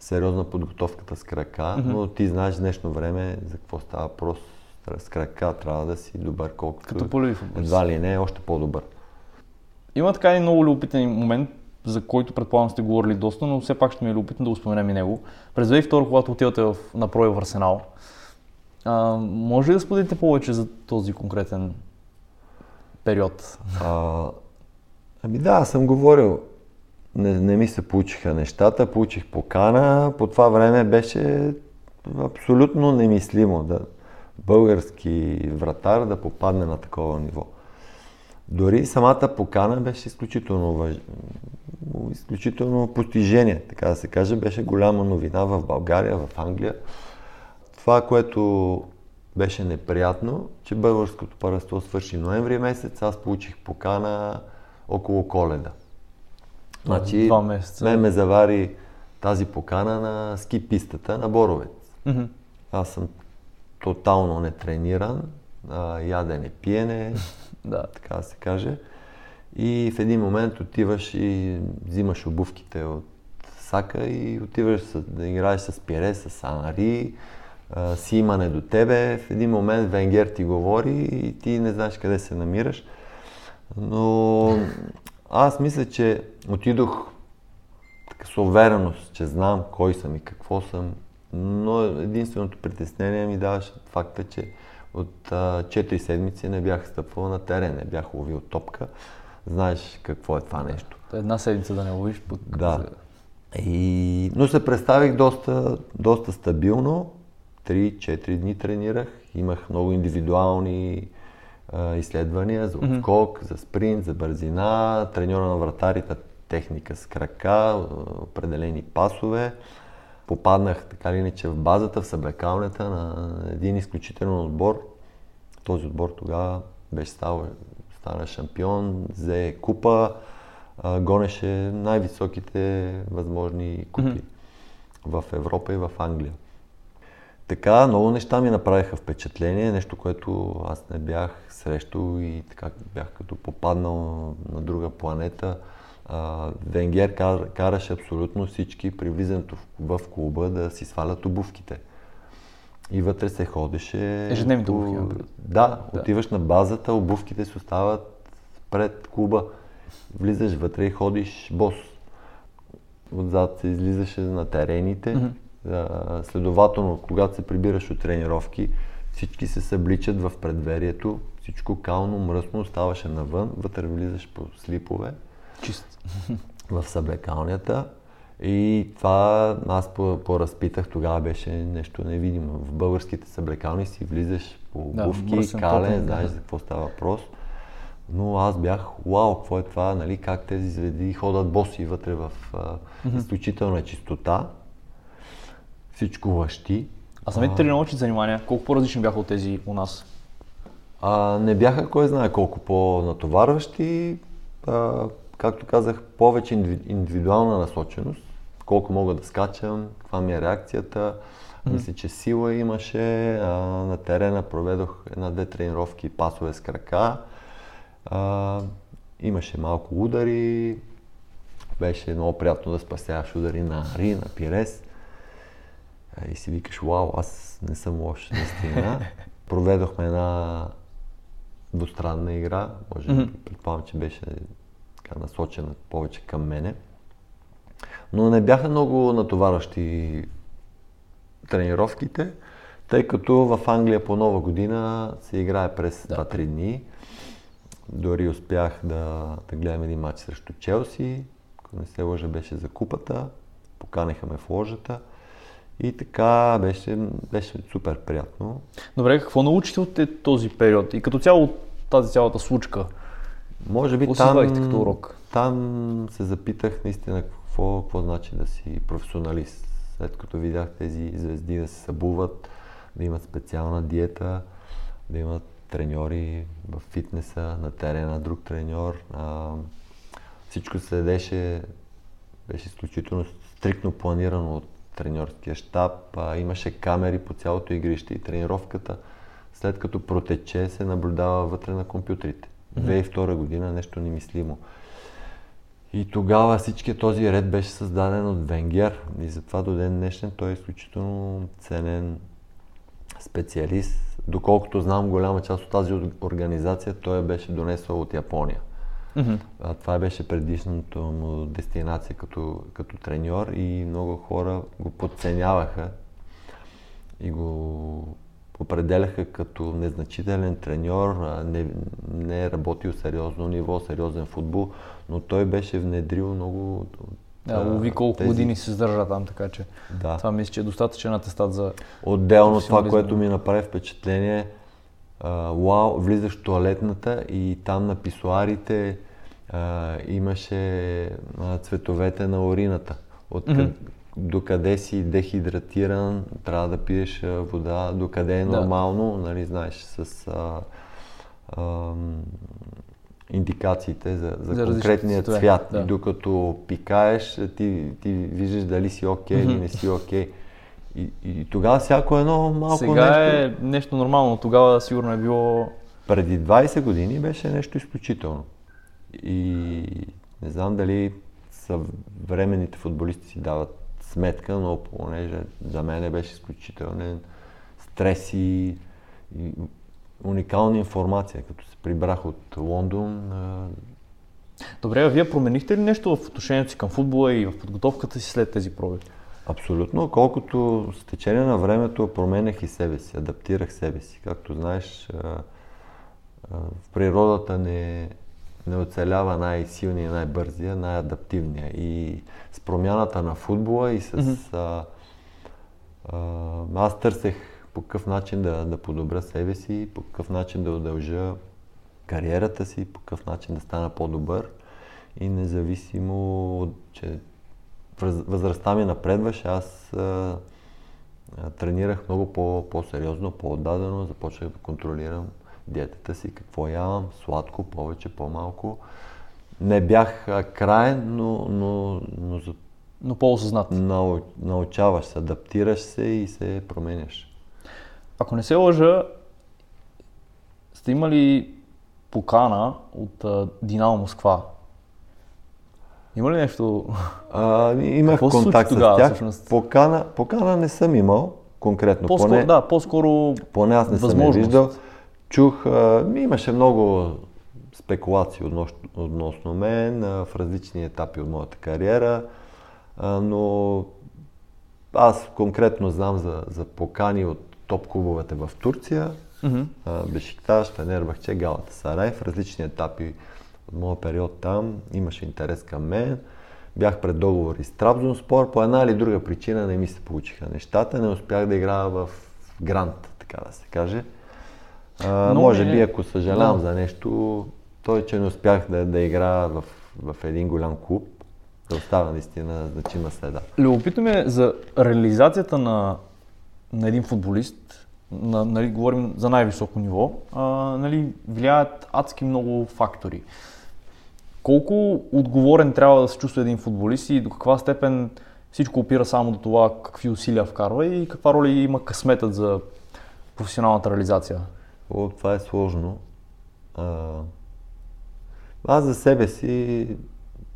[SPEAKER 3] сериозна подготовката с крака, mm-hmm. но ти знаеш днешно време за какво става просто с крака трябва да си добър, колкото
[SPEAKER 2] Като полеви футболист.
[SPEAKER 3] едва ли не, още по-добър.
[SPEAKER 2] Има така един много любопитен момент, за който предполагам сте говорили доста, но все пак ще ми е любопитно да го споменем и него. През 2002, когато отивате в, на прой в Арсенал, а, може ли да споделите повече за този конкретен период?
[SPEAKER 3] А, ами да, съм говорил. Не, не ми се получиха нещата, получих покана. По това време беше абсолютно немислимо да български вратар да попадне на такова ниво. Дори самата покана беше изключително, въж... изключително постижение, така да се каже, беше голяма новина в България, в Англия. Това, което беше неприятно, че българското първенство свърши ноември месец, аз получих покана около коледа. Значи,
[SPEAKER 2] Два месеца.
[SPEAKER 3] мен ме завари тази покана на ски пистата на Боровец.
[SPEAKER 2] Мгм.
[SPEAKER 3] Аз съм тотално нетрениран, а, ядене, пиене,
[SPEAKER 2] Да.
[SPEAKER 3] така да се каже. И в един момент отиваш и взимаш обувките от сака и отиваш да играеш с Пире, с Анри, а, Симане до тебе. В един момент Венгер ти говори и ти не знаеш къде се намираш. Но аз мисля, че отидох така с увереност, че знам кой съм и какво съм. Но единственото притеснение ми даваше факта, че от а, 4 седмици не бях стъпвал на терен, не бях ловил топка. Знаеш какво е това нещо.
[SPEAKER 2] Една седмица да не ловиш. Пък...
[SPEAKER 3] Да. И... Но се представих доста, доста стабилно. 3-4 дни тренирах. Имах много индивидуални а, изследвания за отскок, за спринт, за бързина, треньора на вратарите, техника с крака, определени пасове. Попаднах така или иначе в базата, в съблекалнята на един изключителен отбор. Този отбор тогава беше стал, стана шампион, взе купа, а, гонеше най-високите възможни купи в Европа и в Англия. Така, много неща ми направиха впечатление, нещо, което аз не бях срещал и така бях като попаднал на друга планета. А, Венгер кар, караше абсолютно всички при влизането в, в клуба да си свалят обувките. И вътре се ходеше...
[SPEAKER 2] Ежедневните
[SPEAKER 3] по-
[SPEAKER 2] обувки, предвид.
[SPEAKER 3] Да,
[SPEAKER 2] Да.
[SPEAKER 3] отиваш на базата, обувките си остават пред клуба. Влизаш вътре и ходиш бос. Отзад се излизаше на терените. А, Следователно, когато се прибираш от тренировки, всички се събличат в предверието, всичко кално, мръсно, оставаше навън, вътре влизаш по слипове
[SPEAKER 2] Чист.
[SPEAKER 3] в съблекалнята. И това аз по- поразпитах, тогава беше нещо невидимо. В българските съблекални си влизаш по
[SPEAKER 2] Да,
[SPEAKER 3] обувки,
[SPEAKER 2] мръсен,
[SPEAKER 3] кален,
[SPEAKER 2] топен, да.
[SPEAKER 3] знаеш за какво става въпрос. Но аз бях, вау, какво е това, нали, как тези звезди ходят боси вътре в а, изключителна чистота. Всичко лъщи.
[SPEAKER 2] А самите тренировъчни занимания, колко по-различни бяха от тези у нас?
[SPEAKER 3] А, не бяха кой знае колко по-натоварващи. А, както казах, повече индиви- индивидуална насоченост. Колко мога да скачам, каква ми е реакцията. Мисля, че сила имаше. А, на терена проведох една-две тренировки, пасове с крака. А, имаше малко удари. Беше много приятно да спасяваш удари на Ари, на Пирес. А, И си викаш, вау, аз не съм лош, наистина. Проведохме една двустранна игра, може би, предполагам, че беше така насочена повече към мене. Но не бяха много натоварващи тренировките, тъй като в Англия по нова година се играе през
[SPEAKER 2] Да.
[SPEAKER 3] 2-3 дни. Дори успях да, да гледам един матч срещу Челси, ако не се лъжа беше за купата, поканиха ме в ложата и така беше, беше супер приятно.
[SPEAKER 2] Добре, какво научите от те- този период и като цяло от тази цялата случка?
[SPEAKER 3] Може би
[SPEAKER 2] Какво
[SPEAKER 3] там,
[SPEAKER 2] като урок?
[SPEAKER 3] там се запитах наистина какво, какво значи да си професионалист. След като видях тези звезди да се събуват, да имат специална диета, да имат треньори в фитнеса, на терена друг треньор. А, всичко се следеше, беше изключително стрикно планирано от треньорския щаб. А, имаше камери по цялото игрище и тренировката. След като протече, се наблюдава вътре на компютрите. 2002 година, нещо немислимо. И тогава всичкият този ред беше създаден от Венгер и затова до ден днешен той е изключително ценен специалист. Доколкото знам, голяма част от тази организация той беше донесъл от Япония. Mm-hmm. А, това беше предишната му дестинация като, като треньор и много хора го подценяваха и го определяха като незначителен треньор, не, не е работил сериозно ниво, сериозен футбол, но той беше внедрил много
[SPEAKER 2] да, лови колко тези... години се издържа там, така че да. това мисля, че е достатъчен атестат за
[SPEAKER 3] Отделно това, което ми направи впечатление, а, уау, влизаш в туалетната и там на писуарите а, имаше а, цветовете на урината. От mm-hmm. Докъде си дехидратиран, трябва да пиеш вода, докъде е нормално, да. нали, знаеш, с а, а, индикациите за, за, за конкретния цвят. Да. И докато пикаеш, ти, ти виждаш дали си окей okay, mm-hmm. или не си окей. Okay. И, и тогава всяко едно малко
[SPEAKER 2] Сега нещо... е нещо нормално, тогава сигурно е било...
[SPEAKER 3] Преди 20 години беше нещо изключително. И не знам дали съвременните футболисти си дават сметка, но понеже за мен беше изключителен стрес и, и уникална информация, като се прибрах от Лондон.
[SPEAKER 2] Добре, а вие променихте ли нещо в отношението си към футбола и в подготовката си след тези проби?
[SPEAKER 3] Абсолютно. Колкото с течение на времето променях и себе си, адаптирах себе си. Както знаеш, в природата не, не оцелява най-силния, най-бързия, най-адаптивния. И с промяната на футбола и с... Mm-hmm. А, а, аз търсех по какъв начин да, да подобря себе си, по какъв начин да удължа кариерата си, по какъв начин да стана по-добър. И независимо от, че възрастта ми напредваше, аз а, а, тренирах много по, по-сериозно, по-отдадено, започнах да контролирам диетата си, какво ям, сладко, повече, по-малко. Не бях краен, но, но, но,
[SPEAKER 2] за... но по-осъзнат.
[SPEAKER 3] Нау, научаваш се, адаптираш се и се променяш.
[SPEAKER 2] Ако не се лъжа, сте имали покана от а, Динамо Москва. Има ли нещо?
[SPEAKER 3] А, имах Какво контакт с тогава, тях. Всъщност? Покана, покана не съм имал конкретно.
[SPEAKER 2] По-скоро, поне, да, по-скоро
[SPEAKER 3] Поне аз не съм виждал. Чух, а, имаше много спекулации относно, относно мен а, в различни етапи от моята кариера, а, но аз конкретно знам за, за покани от топ клубовете в Турция, mm-hmm. Бешикташ, Фенербахче, Галата Сарай, в различни етапи от моя период там имаше интерес към мен. Бях пред договори с Трабзонспор, по една или друга причина не ми се получиха нещата, не успях да играя в грант, така да се каже. А, може би, ако съжалявам да. за нещо, той, че не успях да, да играя в, в един голям клуб, да остава наистина значима следа.
[SPEAKER 2] Любопитно ми е за реализацията на на един футболист, на, нали, говорим за най-високо ниво, а, нали, влияят адски много фактори. Колко отговорен трябва да се чувства един футболист и до каква степен всичко опира само до това какви усилия вкарва и каква роля има късметът за професионалната реализация?
[SPEAKER 3] О, това е сложно. А, аз за себе си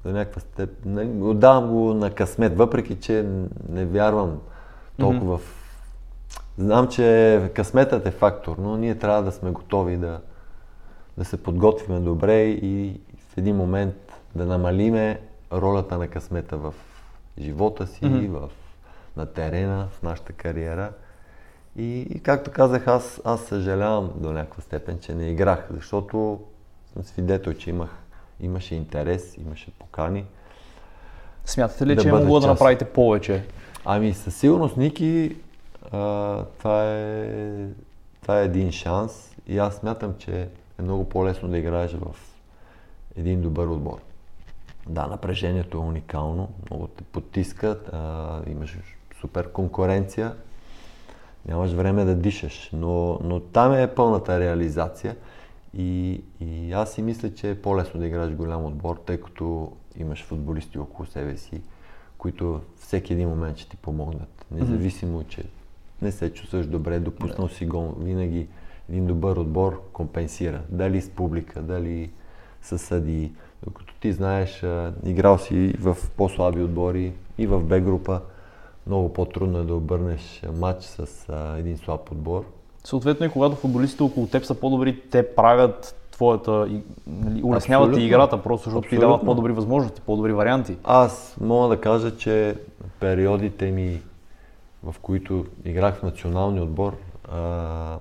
[SPEAKER 3] до някаква степен нали, отдавам го на късмет, въпреки че не вярвам толкова mm-hmm. в Знам, че късметът е фактор, но ние трябва да сме готови да, да се подготвиме добре и в един момент да намалиме ролята на късмета в живота си, mm-hmm. в, на терена, в нашата кариера. И, и както казах, аз, аз съжалявам до някаква степен, че не играх, защото съм свидетел, че имах, имаше интерес, имаше покани.
[SPEAKER 2] Смятате ли, да че е могло да направите повече?
[SPEAKER 3] Ами със сигурност Ники а, това, е, това е един шанс и аз смятам, че е много по-лесно да играеш в един добър отбор. Да, напрежението е уникално, много те потискат, а, имаш супер конкуренция, нямаш време да дишаш, но, но там е пълната реализация и, и аз си мисля, че е по-лесно да играеш голям отбор, тъй като имаш футболисти около себе си, които всеки един момент ще ти помогнат. Независимо, че не се чувстваш добре, допуснал си гол, винаги един добър отбор компенсира. Дали с публика, дали с съди. Докато ти знаеш, играл си в по-слаби отбори и в Б група. Много по-трудно е да обърнеш матч с един слаб отбор.
[SPEAKER 2] Съответно и когато футболистите около теб са по-добри, те правят твоята, нали, улесняват ти играта, просто защото ти дават по-добри възможности, по-добри варианти.
[SPEAKER 3] Аз мога да кажа, че периодите ми, в които играх в националния отбор, а,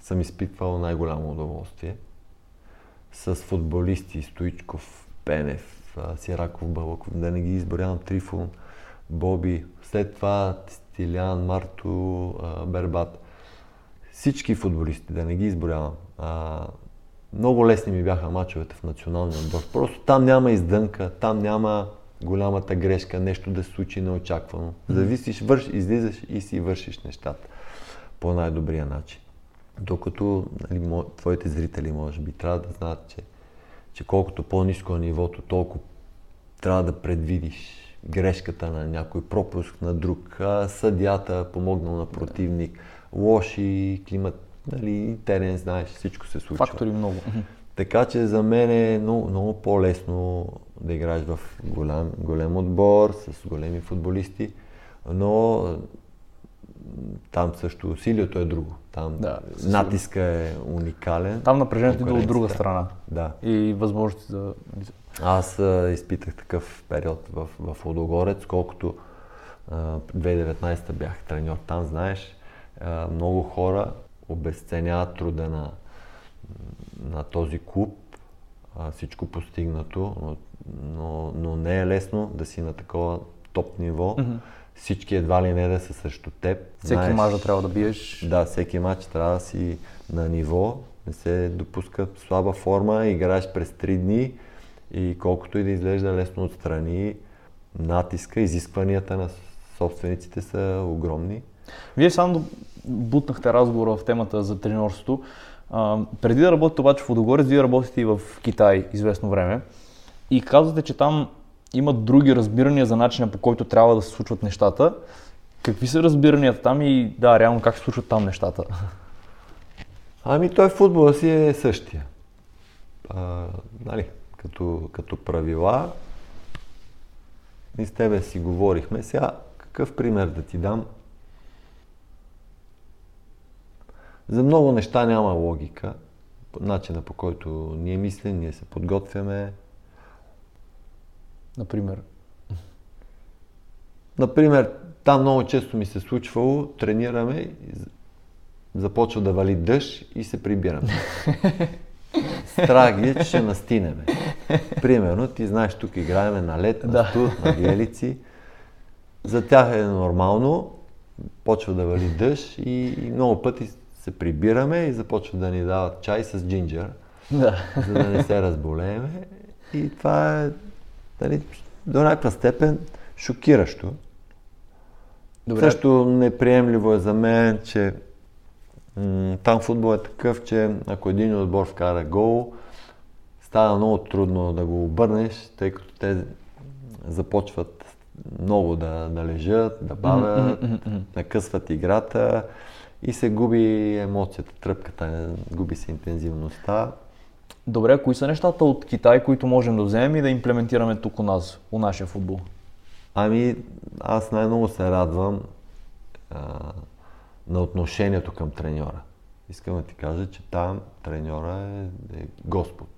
[SPEAKER 3] съм изпитвал най-голямо удоволствие. С футболисти Стоичков, Пенев, Сираков, Бълъков, да не ги изборявам, Трифон, Боби, след това Стилян, Марто, Бербат. Всички футболисти, да не ги изборявам. Много лесни ми бяха мачовете в националния отбор. Просто там няма издънка, там няма голямата грешка, нещо да се случи неочаквано. Зависиш, върш, излизаш и си вършиш нещата по най-добрия начин. Докато нали, мо, твоите зрители, може би, трябва да знаят, че, че колкото по-низко е нивото, толкова трябва да предвидиш грешката на някой, пропуск на друг, съдята помогнал на противник, лоши климат, нали, терен, знаеш, всичко се случва.
[SPEAKER 2] Фактори много.
[SPEAKER 3] Така че за мен е много, много по-лесно да играеш в голям, голям отбор, с големи футболисти, но там също усилието е друго. Там да, натиска е уникален.
[SPEAKER 2] Там напрежението идва от друга страна.
[SPEAKER 3] Да.
[SPEAKER 2] И възможности за...
[SPEAKER 3] Аз а, изпитах такъв период в, в Лодогорец, колкото а, 2019 бях треньор там, знаеш, а, много хора обесценяват труда на, на този клуб, а, всичко постигнато, но, но, но не е лесно да си на такова топ ниво. Mm-hmm. Всички едва ли не да са срещу теб.
[SPEAKER 2] Всеки Знаеш, мач да трябва да биеш.
[SPEAKER 3] Да, всеки мач трябва да си на ниво, не се допуска слаба форма, играеш през 3 дни и колкото и да изглежда лесно отстрани, натиска, изискванията на собствениците са огромни.
[SPEAKER 2] Вие само бутнахте разговора в темата за тренерството. А, преди да работите обаче в Водогорец, вие работите и в Китай известно време. И казвате, че там има други разбирания за начина по който трябва да се случват нещата. Какви са разбиранията там и да, реално как се случват там нещата?
[SPEAKER 3] Ами той футбола си е същия. А, нали, като, като правила. И с тебе си говорихме. Сега какъв пример да ти дам? За много неща няма логика. Начина по който ние мислим, ние се подготвяме.
[SPEAKER 2] Например?
[SPEAKER 3] Например, там много често ми се случвало, тренираме, започва да вали дъжд и се прибираме. Страх е, че ще настинеме. Примерно, ти знаеш, тук играеме на лед, на студ, на гелици. За тях е нормално, почва да вали дъжд и, и много пъти се прибираме и започват да ни дават чай с джинджер, да. за да не се разболееме. И това е дали, до някаква степен шокиращо. Добре. Също неприемливо е за мен, че м- там футбол е такъв, че ако един отбор вкара гол, става много трудно да го обърнеш, тъй като те започват много да, да лежат, да бавят, накъсват играта и се губи емоцията, тръпката, губи се интензивността.
[SPEAKER 2] Добре, кои са нещата от Китай, които можем да вземем и да имплементираме тук у нас, у нашия футбол?
[SPEAKER 3] Ами, аз най-много се радвам а, на отношението към треньора. Искам да ти кажа, че там треньора е, е Господ.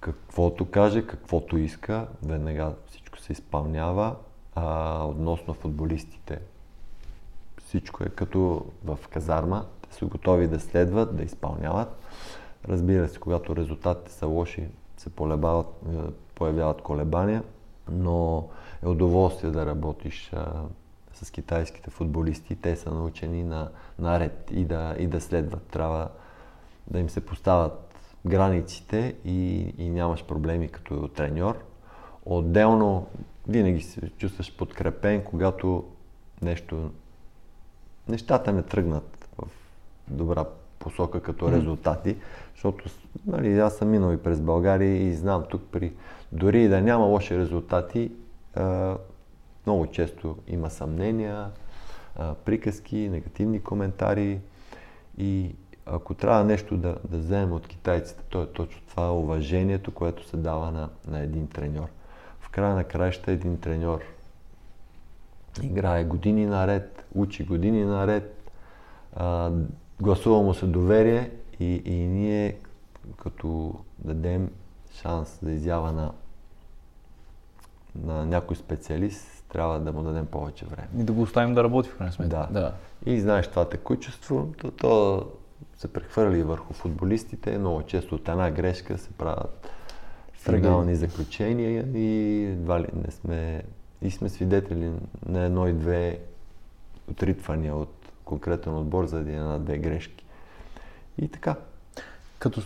[SPEAKER 3] Каквото каже, каквото иска, веднага всичко се изпълнява. А, относно футболистите, всичко е като в казарма. Те са готови да следват, да изпълняват. Разбира се, когато резултатите са лоши, се полебават, е, появяват колебания, но е удоволствие да работиш а, с китайските футболисти. Те са научени на, наред и да, и да следват. Трябва да им се поставят границите и, и нямаш проблеми като треньор. Отделно винаги се чувстваш подкрепен, когато нещо нещата не тръгнат в добра посока като резултати, защото нали, аз съм минал и през България и знам тук при дори и да няма лоши резултати, а, много често има съмнения, а, приказки, негативни коментари и ако трябва нещо да, да вземем от китайците, то е точно това уважението, което се дава на, на един треньор. В края на краища един треньор играе години наред, учи години наред, а, гласува му се доверие и, и ние като дадем шанс да изява на, на някой специалист, трябва да му дадем повече време.
[SPEAKER 2] И да го оставим да работи в крайна сметка.
[SPEAKER 3] Да. да. И знаеш това текучество, то, то се прехвърли върху футболистите. Много често от една грешка се правят финални заключения и едва ли не сме и сме свидетели на едно и две отритвания от конкретен отбор за една-две грешки. И така.
[SPEAKER 2] Като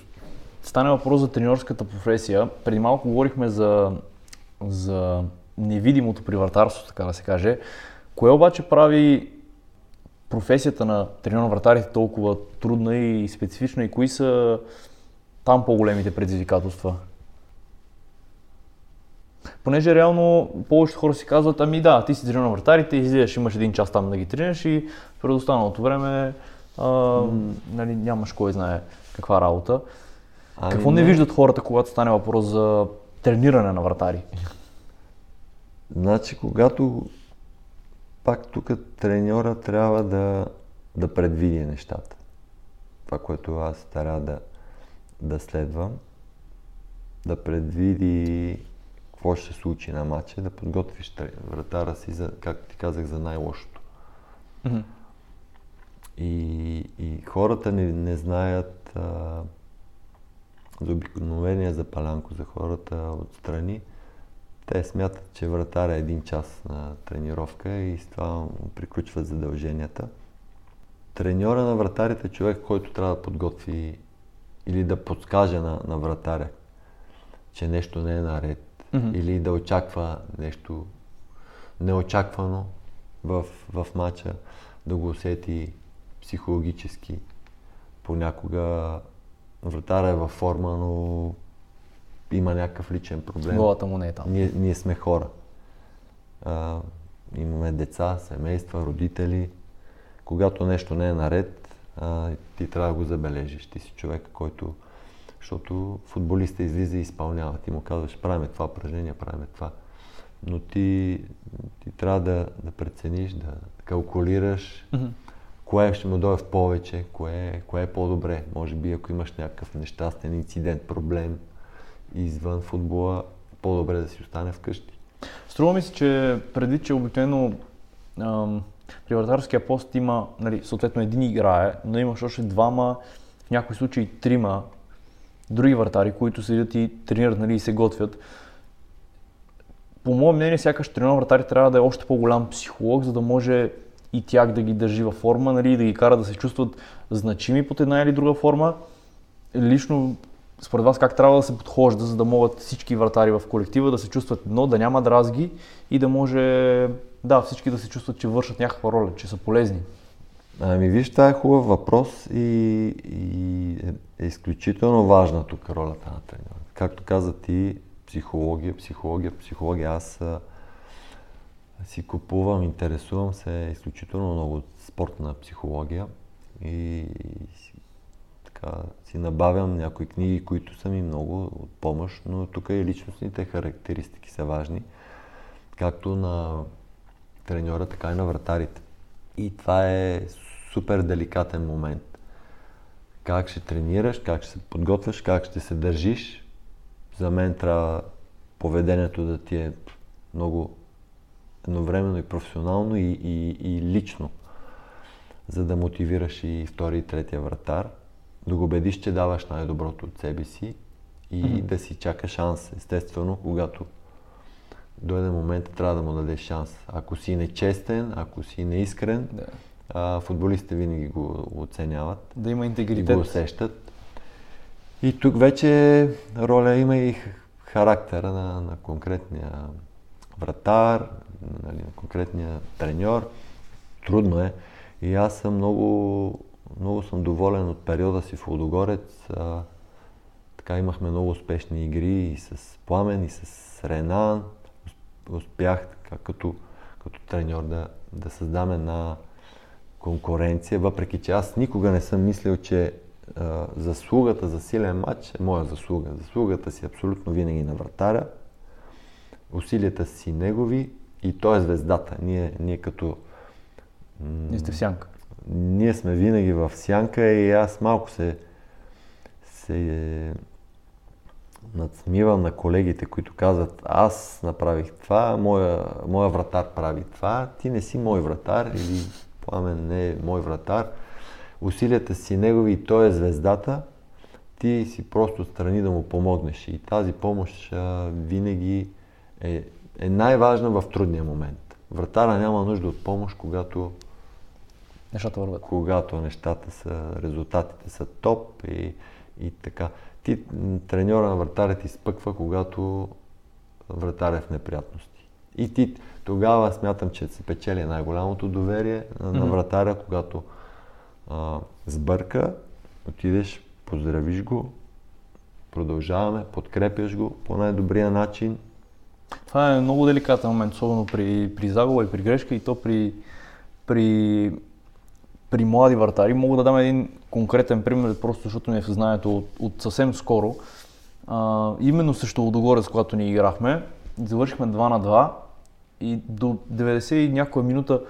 [SPEAKER 2] стане въпрос за тренерската професия, преди малко говорихме за, за невидимото при вратарство, така да се каже. Кое обаче прави професията на тренер на вратарите толкова трудна и специфична и кои са там по-големите предизвикателства? Понеже реално повечето хора си казват, ами да, ти си тренер на вратарите, излизаш, имаш един час там да ги тренираш и през останалото време а, mm. нали, нямаш кой знае каква работа. Ами Какво не, не виждат хората, когато стане въпрос за трениране на вратари?
[SPEAKER 3] Значи, когато пак тук треньора трябва да, да предвиди нещата. Това, което аз трябва да, да следвам, да предвиди какво ще се случи на матча, да подготвиш вратара си, за, както ти казах, за най-лошото. Mm-hmm. И, и хората не, не знаят а, за обикновения за палянко, за хората отстрани. Те смятат, че вратар е един час на тренировка и с това приключват задълженията. Треньора на вратарите е човек, който трябва да подготви или да подскаже на, на вратаря, че нещо не е наред, mm-hmm. или да очаква нещо неочаквано в, в матча, да го усети психологически. Понякога вратара е във форма, но има някакъв личен проблем.
[SPEAKER 2] Голата му не е там.
[SPEAKER 3] Ние, ние сме хора. А, имаме деца, семейства, родители. Когато нещо не е наред, а, ти трябва да го забележиш. Ти си човек, който защото футболиста излиза и изпълнява. Ти му казваш, правиме това упражнение, правиме това. Но ти, ти трябва да, да прецениш, да калкулираш mm-hmm. кое ще му дойде в повече, кое, кое е по-добре. Може би ако имаш някакъв нещастен инцидент, проблем извън футбола, по-добре да си остане вкъщи.
[SPEAKER 2] Струва ми се, че преди, че обикновено при вратарския пост има, нали, съответно един играе, но имаш още двама, в някои случаи трима други вратари, които седят и тренират нали, и се готвят. По мое мнение, сякаш тренер вратари трябва да е още по-голям психолог, за да може и тях да ги държи във форма, нали, да ги кара да се чувстват значими под една или друга форма. Лично, според вас, как трябва да се подхожда, за да могат всички вратари в колектива да се чувстват едно, да няма дразги и да може, да, всички да се чувстват, че вършат някаква роля, че са полезни?
[SPEAKER 3] Ами виж, това е хубав въпрос и, и е, изключително важна тук ролята на тренера. Както каза ти, психология, психология, психология. Аз си купувам, интересувам се изключително много от спортна психология и, и така, си набавям някои книги, които са ми много от помощ, но тук и личностните характеристики са важни, както на треньора, така и на вратарите. И това е супер деликатен момент. Как ще тренираш, как ще се подготвяш, как ще се държиш. За мен трябва поведението да ти е много едновременно и професионално и, и, и лично, за да мотивираш и втори и третия вратар, да го убедиш, че даваш най-доброто от себе си и mm-hmm. да си чака шанс. Естествено, когато дойде момент, трябва да му дадеш шанс. Ако си нечестен, ако си неискрен, да а, футболистите винаги го оценяват.
[SPEAKER 2] Да има интегритет.
[SPEAKER 3] И го усещат. И тук вече роля има и характера на, на конкретния вратар, нали, на конкретния треньор. Трудно е. И аз съм много, много съм доволен от периода си в Лудогорец. А, така имахме много успешни игри и с Пламен, и с Ренан. Успях така, като, като треньор да, да създам една конкуренция, въпреки че аз никога не съм мислил, че а, заслугата за силен матч е моя заслуга. Заслугата си абсолютно винаги на вратаря. Усилията си негови и той е звездата. Ние, ние като...
[SPEAKER 2] Ние сте в сянка.
[SPEAKER 3] Ние сме винаги в сянка и аз малко се, се надсмивам на колегите, които казват аз направих това, моя, моя вратар прави това, ти не си мой вратар или Пламен не е мой вратар. Усилията си негови и той е звездата, ти си просто страни да му помогнеш. И тази помощ а, винаги е, е най-важна в трудния момент. Вратара няма нужда от помощ, когато
[SPEAKER 2] нещата върват.
[SPEAKER 3] Когато нещата са, резултатите са топ и, и така. Ти, треньора на вратаря ти спъква, когато вратаря е в неприятности. И ти тогава смятам, че се печели най-голямото доверие на, mm-hmm. на вратаря, когато а, сбърка, отидеш, поздравиш го, продължаваме, подкрепяш го по най-добрия начин.
[SPEAKER 2] Това е много деликатен момент, особено при, при загуба и при грешка и то при, при, при млади вратари. Мога да дам един конкретен пример, просто защото ми е в знанието от, от съвсем скоро. А, именно срещу Лодогорец, когато ни играхме, завършихме 2 на 2 и до 90 и някоя минута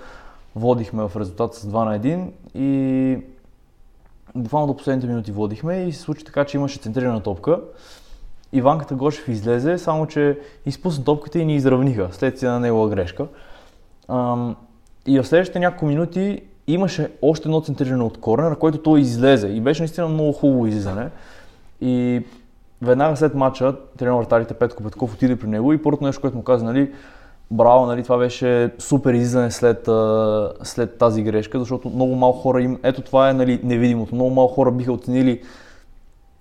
[SPEAKER 2] водихме в резултат с 2 на 1 и буквално до последните минути водихме и се случи така, че имаше центрирана топка. Иванката Гошев излезе, само че изпусна топката и ни изравниха след на негова грешка. И в следващите няколко минути имаше още едно центриране от корнер, на който той излезе и беше наистина много хубаво излизане. И веднага след матча тренер вратарите Петко Петков отиде при него и първото нещо, което му каза, нали, браво, нали, това беше супер излизане след, след тази грешка, защото много малко хора им, ето това е нали, невидимото, много малко хора биха оценили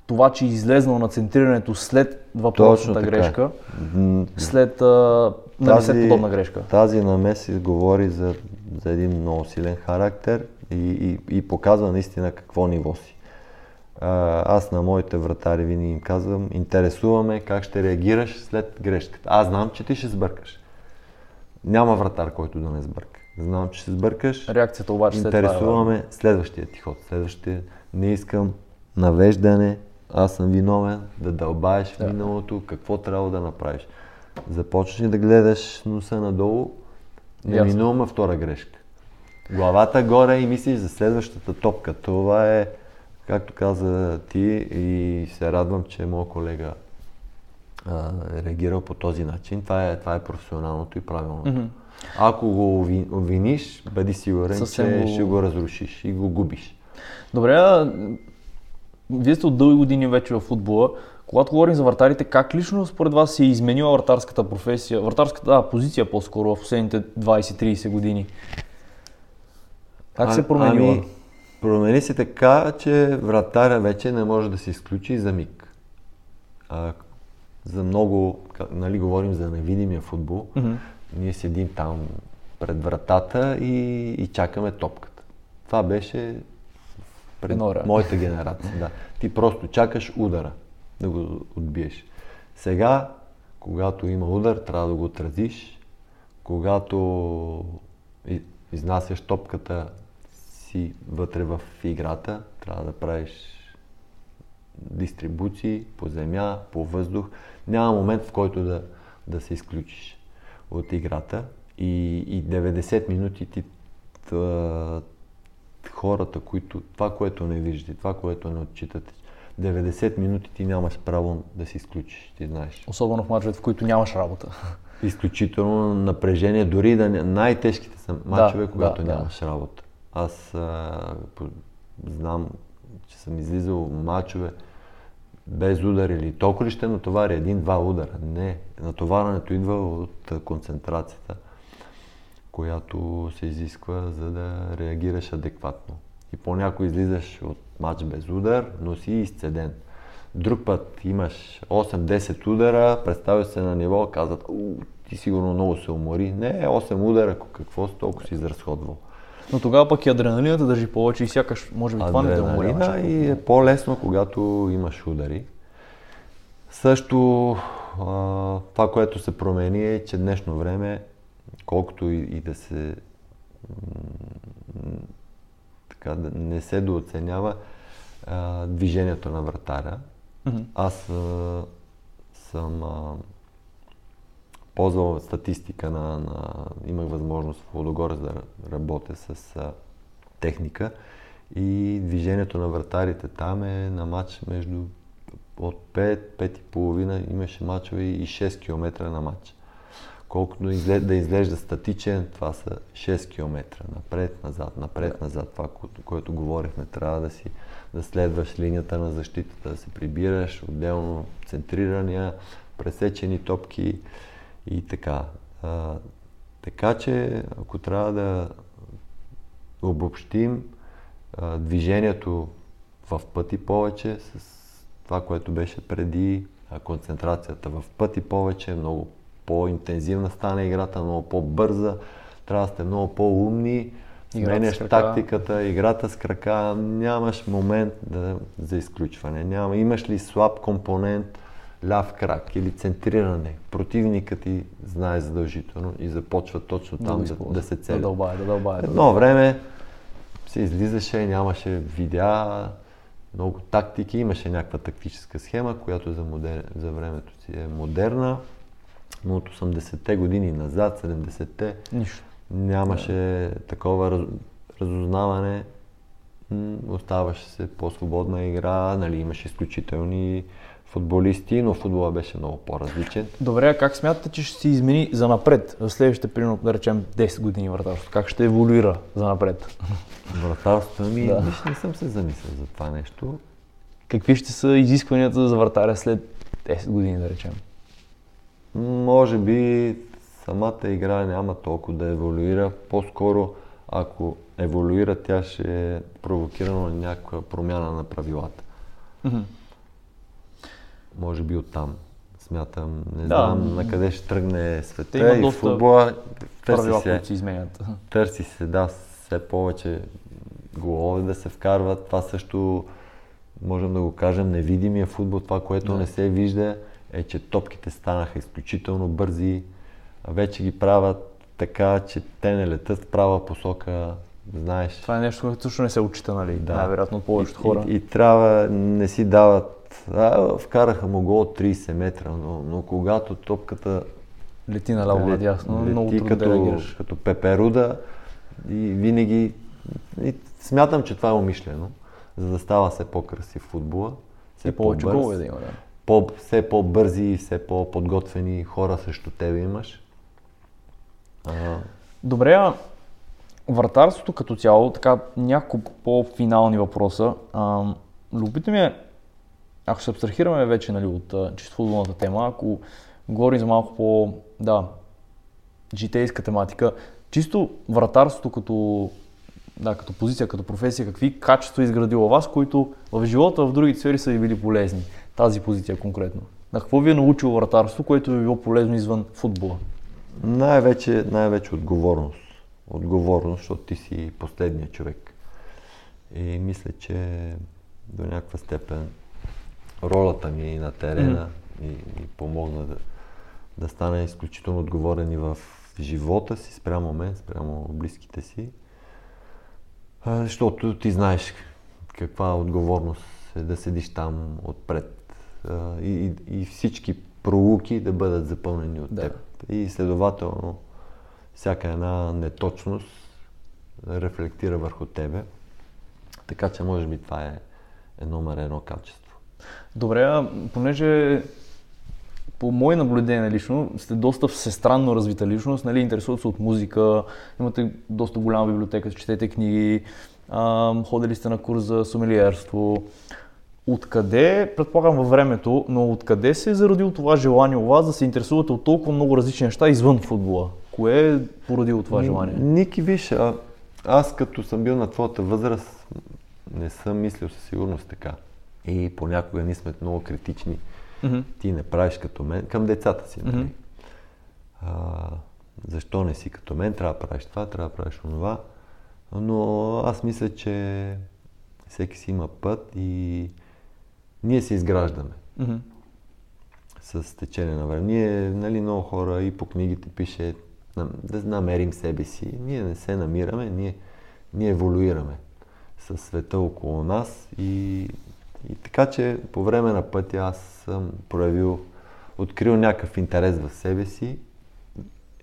[SPEAKER 2] това, че е излезнал на центрирането след въпросната грешка, след, нали, тази, след подобна грешка.
[SPEAKER 3] Тази намеси говори за, за един много силен характер и, и, и показва наистина какво ниво си. Аз на моите вратари винаги им казвам, интересуваме как ще реагираш след грешката. Аз знам, че ти ще сбъркаш. Няма вратар, който да не сбърка. Знам, че ще сбъркаш.
[SPEAKER 2] Реакцията обаче
[SPEAKER 3] Интересуваме след това, следващия ти ход. Следващия не искам навеждане, аз съм виновен, да дълбаеш в миналото, какво трябва да направиш. Започваш ли да гледаш носа надолу, неминуема втора грешка. Главата горе и мислиш за следващата топка. Това е, както каза ти и се радвам, че моят колега а, е реагирал по този начин. Това е, това е професионалното и правилното. Mm-hmm. Ако го обвиниш, бъди сигурен, Съвсем че го... ще го разрушиш и го губиш.
[SPEAKER 2] Добре, вие сте от дълги години вече в футбола. Когато говорим за вратарите, как лично според вас се е изменила вратарската професия, вратарската да, позиция по-скоро в последните 20-30 години? Как а, се е променила? Ами,
[SPEAKER 3] промени се така, че вратаря вече не може да се изключи за миг. А, за много, нали, говорим за невидимия футбол, mm-hmm. ние седим там пред вратата и, и чакаме топката. Това беше пред Нора. моята генерация. Да. Ти просто чакаш удара да го отбиеш. Сега, когато има удар, трябва да го отразиш. Когато изнасяш топката си вътре в играта, трябва да правиш дистрибуции по земя, по въздух. Няма момент, в който да, да се изключиш от играта. И, и 90 минути ти хората, които това, което не виждате, това, което не отчитате, 90 минути ти нямаш право да се изключиш, ти знаеш.
[SPEAKER 2] Особено в мачовете, в които нямаш работа.
[SPEAKER 3] Изключително напрежение, дори да не... най-тежките са мачове, да, когато да, нямаш да. работа. Аз а, знам, че съм излизал мачове без удар или толкова ли ще натовари един-два удара. Не, натоварването идва от концентрацията която се изисква, за да реагираш адекватно. И по-няко излизаш от матч без удар, но си изцеден. Друг път имаш 8-10 удара, представяш се на ниво, казват, ти сигурно много се умори. Не, 8 удара, какво с толкова си изразходвал.
[SPEAKER 2] Но тогава пък и адреналината държи повече и сякаш може би това не те умори.
[SPEAKER 3] Да, и е по-лесно, когато имаш удари. Също това, което се промени е, че днешно време колкото и, и да се така, да не се дооценява, а, движението на вратаря.
[SPEAKER 2] Мгм.
[SPEAKER 3] Аз а, съм а, ползвал статистика на, на... Имах възможност в Лодогорец да работя с а, техника и движението на вратарите там е на матч между от 5, 5 и половина имаше мачове и 6 км на матч. Колкото да изглежда, да изглежда статичен, това са 6 км. Напред, назад, напред, назад. Това, което, говорихме, трябва да си да следваш линията на защитата, да се прибираш, отделно центрирания, пресечени топки и така. А, така че, ако трябва да обобщим а, движението в пъти повече с това, което беше преди, а, концентрацията в пъти повече, много по-интензивна стане играта, много по-бърза, трябва да сте много по-умни, сменяш тактиката, играта с крака, нямаш момент да, за изключване. Няма. Имаш ли слаб компонент, ляв крак или центриране, противникът ти знае задължително и започва точно
[SPEAKER 2] Да
[SPEAKER 3] там да,
[SPEAKER 2] използва.
[SPEAKER 3] да се цели.
[SPEAKER 2] Да дълбае, да дълбае. да
[SPEAKER 3] Едно време се излизаше, нямаше видеа, много тактики, имаше някаква тактическа схема, която за, модер... за времето си е модерна, но от 80-те години назад, 70-те,
[SPEAKER 2] Нищо.
[SPEAKER 3] нямаше такова раз... разузнаване, оставаше се по-свободна игра, нали, имаше изключителни футболисти, но футбола беше много по-различен.
[SPEAKER 2] Добре, а как смятате, че ще се измени за напред, в следващите, примерно, да речем 10 години вратарство? Как ще еволюира за напред?
[SPEAKER 3] Вратарството ми,
[SPEAKER 2] Да.
[SPEAKER 3] да. виж, не съм се замислил за това нещо.
[SPEAKER 2] Какви ще са изискванията за вратаря след 10 години, да речем?
[SPEAKER 3] Може би самата игра няма толкова да еволюира. По-скоро, ако еволюира, тя ще е провокирана някаква промяна на правилата. Може би оттам. Смятам, не
[SPEAKER 2] Да.
[SPEAKER 3] знам на къде ще тръгне
[SPEAKER 2] Те
[SPEAKER 3] света
[SPEAKER 2] има
[SPEAKER 3] и футбола. Търси
[SPEAKER 2] Правила,
[SPEAKER 3] се,
[SPEAKER 2] които се изменят.
[SPEAKER 3] търси се, да, все повече голове да се вкарват. Това също, можем да го кажем, невидимия футбол, това, което
[SPEAKER 2] Да.
[SPEAKER 3] не се вижда, е, че топките станаха изключително бързи. Вече ги правят така, че те не летят в права посока, знаеш.
[SPEAKER 2] Това е нещо, което също не се отчита, нали?
[SPEAKER 3] Да.
[SPEAKER 2] Най-вероятно от повечето
[SPEAKER 3] и,
[SPEAKER 2] хора.
[SPEAKER 3] И, и трябва, не си дават, а, вкараха му гол от 30 метра, но, но когато топката
[SPEAKER 2] Лети наляво,
[SPEAKER 3] лет-
[SPEAKER 2] надясно, много
[SPEAKER 3] лети
[SPEAKER 2] трудно да
[SPEAKER 3] като,
[SPEAKER 2] реагираш.
[SPEAKER 3] като пеперуда и винаги и смятам, че това е умишлено, за да става все по-красив футбола, все
[SPEAKER 2] И повече голове да има, да.
[SPEAKER 3] По, все по-бързи все по-подготвени хора срещу тебе имаш. А,
[SPEAKER 2] Добре, а вратарството като цяло, така няколко по-финални въпроса. А, любопитно ми е, ако се абстрахираме вече нали, от чисто футболната тема, ако говорим за малко по, да, житейска тематика, чисто вратарството като, да, като позиция, като професия, какви качества е изградила вас, които в живота, в другите сфери са ви били полезни? Тази позиция конкретно. На какво ви е научило вратарство, което ви е било полезно извън футбола?
[SPEAKER 3] най-вече, най-вече отговорност. Отговорност, защото ти си последният човек. И мисля, че до някаква степен ролята ми на терена ми, ми помогна да, да стана изключително отговорен и в живота си, спрямо мен, спрямо близките си. Защото ти знаеш каква отговорност е да седиш там отпред а, и, и, всички пролуки да бъдат запълнени от
[SPEAKER 2] Да.
[SPEAKER 3] теб. И следователно всяка една неточност рефлектира върху тебе. Така че може би това е, е номер едно качество.
[SPEAKER 2] Добре, а понеже по мое наблюдение лично сте доста всестранно развита личност, нали, интересувате се от музика, имате доста голяма библиотека, четете книги, а, ходили сте на курс за сомелиерство. Откъде, предполагам във времето, но откъде се е зародило това желание у вас да се интересувате от толкова много различни неща извън футбола? Кое е породило това желание?
[SPEAKER 3] Ники, виж, а, аз като съм бил на твоята възраст, не съм мислил със сигурност така. И понякога ние сме много критични.
[SPEAKER 2] Мгм.
[SPEAKER 3] Ти не правиш като мен, към децата си. Нали?
[SPEAKER 2] Мгм.
[SPEAKER 3] А, защо не си като мен, трябва да правиш това, трябва да правиш онова. Но аз мисля, че всеки си има път и ние се изграждаме
[SPEAKER 2] Мгм.
[SPEAKER 3] с течение на време. Ние, нали, много хора и по книгите пише да намерим себе си. Ние не се намираме, ние, ние еволюираме със света около нас и, и така, че по време на пътя аз съм проявил, открил някакъв интерес в себе си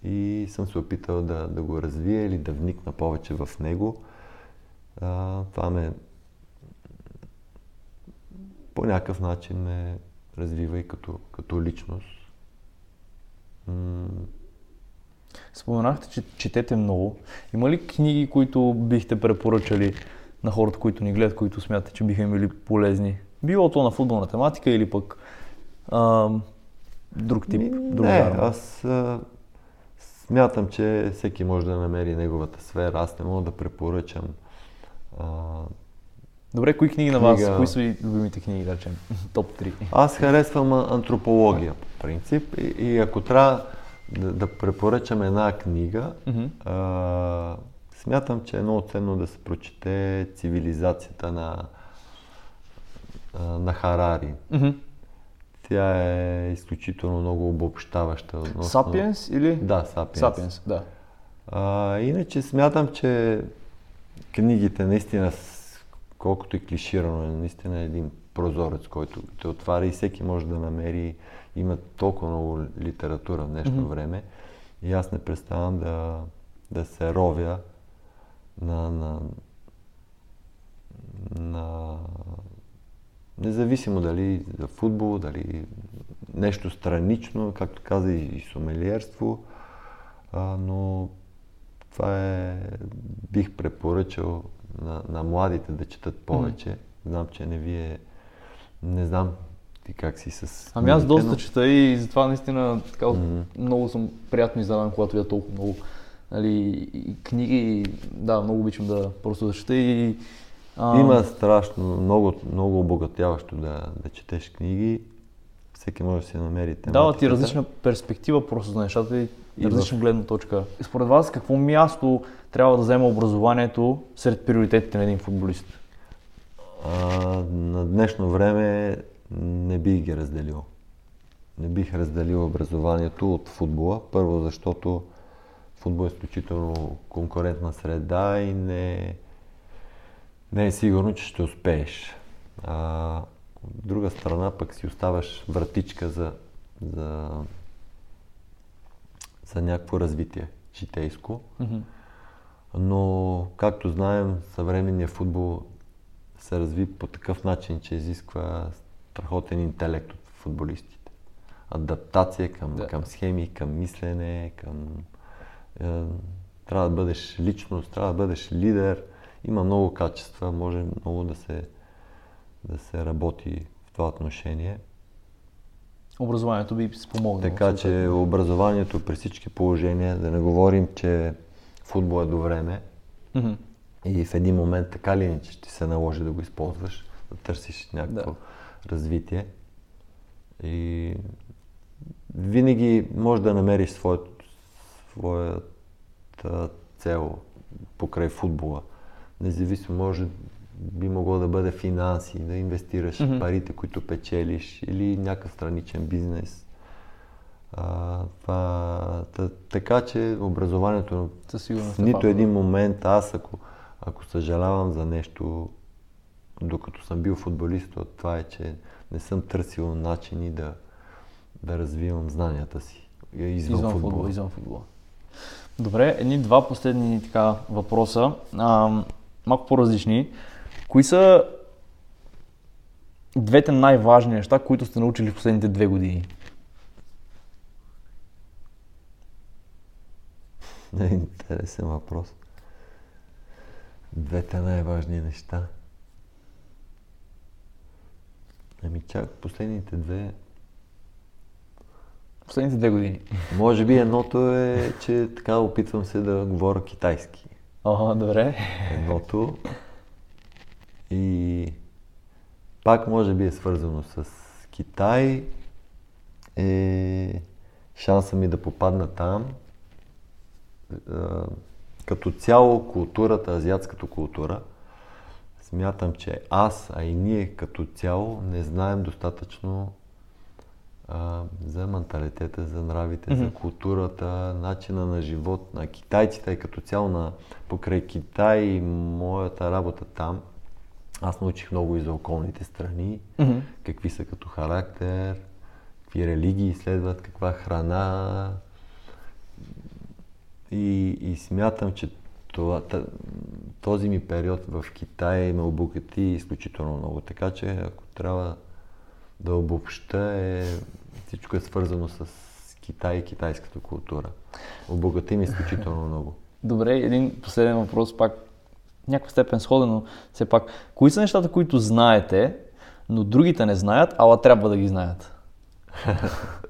[SPEAKER 3] и съм се опитал да, да го развия или да вникна повече в него. А, това ме по някакъв начин ме развива и като, като личност.
[SPEAKER 2] Споменахте, че четете много. Има ли книги, които бихте препоръчали на хората, които ни гледат, които смятате, че биха им били полезни? Било то на футболна тематика или пък а, друг тип? Друг
[SPEAKER 3] не, жанр? аз а, смятам, че всеки може да намери неговата сфера. Аз не мога да препоръчам а,
[SPEAKER 2] Добре, кои книги на вас? Книга... Кои са ви любимите книги, да речем? Топ 3.
[SPEAKER 3] Аз харесвам антропология, по принцип. И, и ако трябва да, да препоръчам една книга, mm-hmm. а, смятам, че е много ценно да се прочете Цивилизацията на, а, на Харари. Mm-hmm. Тя е изключително много обобщаваща.
[SPEAKER 2] Относно... Сапиенс или?
[SPEAKER 3] Да, Сапиенс.
[SPEAKER 2] Сапиенс, да.
[SPEAKER 3] А, иначе смятам, че книгите наистина колкото и клиширано е, наистина е един прозорец, който те отваря и всеки може да намери. Има толкова много литература в днешно mm-hmm. време и аз не представям да, да се ровя на, на, на независимо дали за футбол, дали нещо странично, както каза и сомелиерство, а, но това е, бих препоръчал на, на младите да четат повече. Mm. Знам, че не вие... Не знам ти как си с...
[SPEAKER 2] Ами аз доста но... чета и затова наистина така, mm. много съм приятно изненадан, когато видя толкова много нали, и книги. Да, много обичам да просто да чета и...
[SPEAKER 3] А... Има страшно много, много обогатяващо да, да четеш книги. Всеки може да си намери тематиката.
[SPEAKER 2] Дава ти различна перспектива просто за нещата и, и различна гледна точка. Според вас какво място трябва да взема образованието сред приоритетите на един футболист?
[SPEAKER 3] А, на днешно време не бих ги разделил. Не бих разделил образованието от футбола. Първо, защото футбол е изключително конкурентна среда и не, не е сигурно, че ще успееш. А, от друга страна пък си оставаш вратичка за, за, за някакво развитие житейско. Mm-hmm. Но, както знаем, съвременният футбол се разви по такъв начин, че изисква страхотен интелект от футболистите. Адаптация към, да. към схеми, към мислене, към... Е, трябва да бъдеш личност, трябва да бъдеш лидер. Има много качества, може много да се, да се работи в това отношение.
[SPEAKER 2] Образованието би спомогнало.
[SPEAKER 3] Така че образованието при всички положения, да не говорим, че футбол е до време mm-hmm. и в един момент така ли иначе ще се наложи да го използваш, да търсиш някакво да. развитие. И винаги можеш да намериш своят, своята цел покрай футбола. Независимо, може би могло да бъде финанси, да инвестираш mm-hmm. парите, които печелиш или някакъв страничен бизнес. А, това, така че образованието в е нито един момент аз, ако, ако съжалявам за нещо, докато съм бил футболист, от това е, че не съм търсил начини да, да развивам знанията си извън, извън футбола. футбол.
[SPEAKER 2] Извън футбола. Добре, едни два последни така въпроса, а, малко по-различни. Кои са двете най-важни неща, които сте научили в последните две години?
[SPEAKER 3] Е интересен въпрос. Двете най-важни неща. Ами чак последните две...
[SPEAKER 2] Последните две години.
[SPEAKER 3] Може би едното е, че така опитвам се да говоря китайски.
[SPEAKER 2] О, добре.
[SPEAKER 3] Едното. И пак може би е свързано с Китай. Е шанса ми да попадна там като цяло културата, азиатската култура, смятам, че аз, а и ние като цяло не знаем достатъчно а, за менталитета, за нравите, mm-hmm. за културата, начина на живот на китайците като цяло на покрай Китай и моята работа там, Аз научих много и за околните страни,
[SPEAKER 2] Мгм.
[SPEAKER 3] какви са като характер, какви религии следват, каква храна. И, и смятам, че това, този ми период в Китай ме обогати изключително много. Така че ако трябва да обобща, е, всичко е свързано с Китай и китайската култура. Обогати ми изключително много.
[SPEAKER 2] Добре, един последен въпрос, пак някаква степен сходен, но все пак. Кои са нещата, които знаете, но другите не знаят, ала трябва да ги знаят?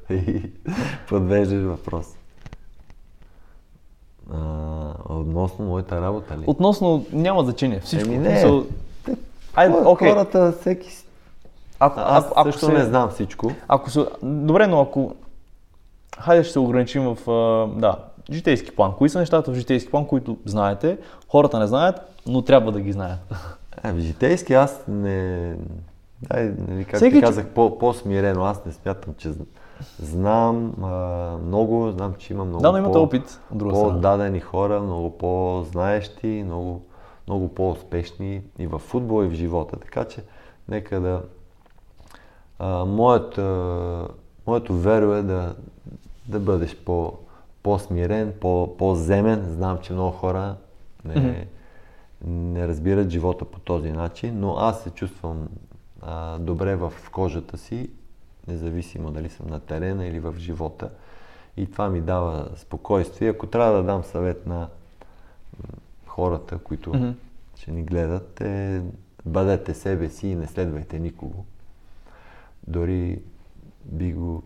[SPEAKER 3] Подвеждаш въпрос. А, относно моята работа ли?
[SPEAKER 2] Относно, няма значение, всичко.
[SPEAKER 3] Еми не.
[SPEAKER 2] Мисъл, Айде, окей.
[SPEAKER 3] Хората, всеки...
[SPEAKER 2] Ако,
[SPEAKER 3] Аз
[SPEAKER 2] ако, ако
[SPEAKER 3] също
[SPEAKER 2] се,
[SPEAKER 3] не знам всичко.
[SPEAKER 2] Ако се, добре, но ако... Хайде ще се ограничим в... а, Да, житейски план. Кои са нещата в житейски план, които знаете, хората не знаят, но трябва да ги знаят?
[SPEAKER 3] В житейски аз не... Дай, нали, как
[SPEAKER 2] Всеки
[SPEAKER 3] ти казах, по, по-смирено. Аз не смятам, че знам а, много, знам, че има много
[SPEAKER 2] Да, но имате
[SPEAKER 3] по-
[SPEAKER 2] опит,
[SPEAKER 3] по-дадени хора, много по-знаещи, много, много по-успешни и в футбола, и в живота. Така че, нека да... А, моята, моето веро е да, да бъдеш по, по-смирен, по, по-земен. Знам, че много хора не, не разбират живота по този начин, но аз се чувствам а, добре в кожата си, независимо дали съм на терена или в живота. И това ми дава спокойствие. Ако трябва да дам съвет на хората, които
[SPEAKER 2] Мгм.
[SPEAKER 3] ще ни гледат, е бъдете себе си и не следвайте никого. Дори би го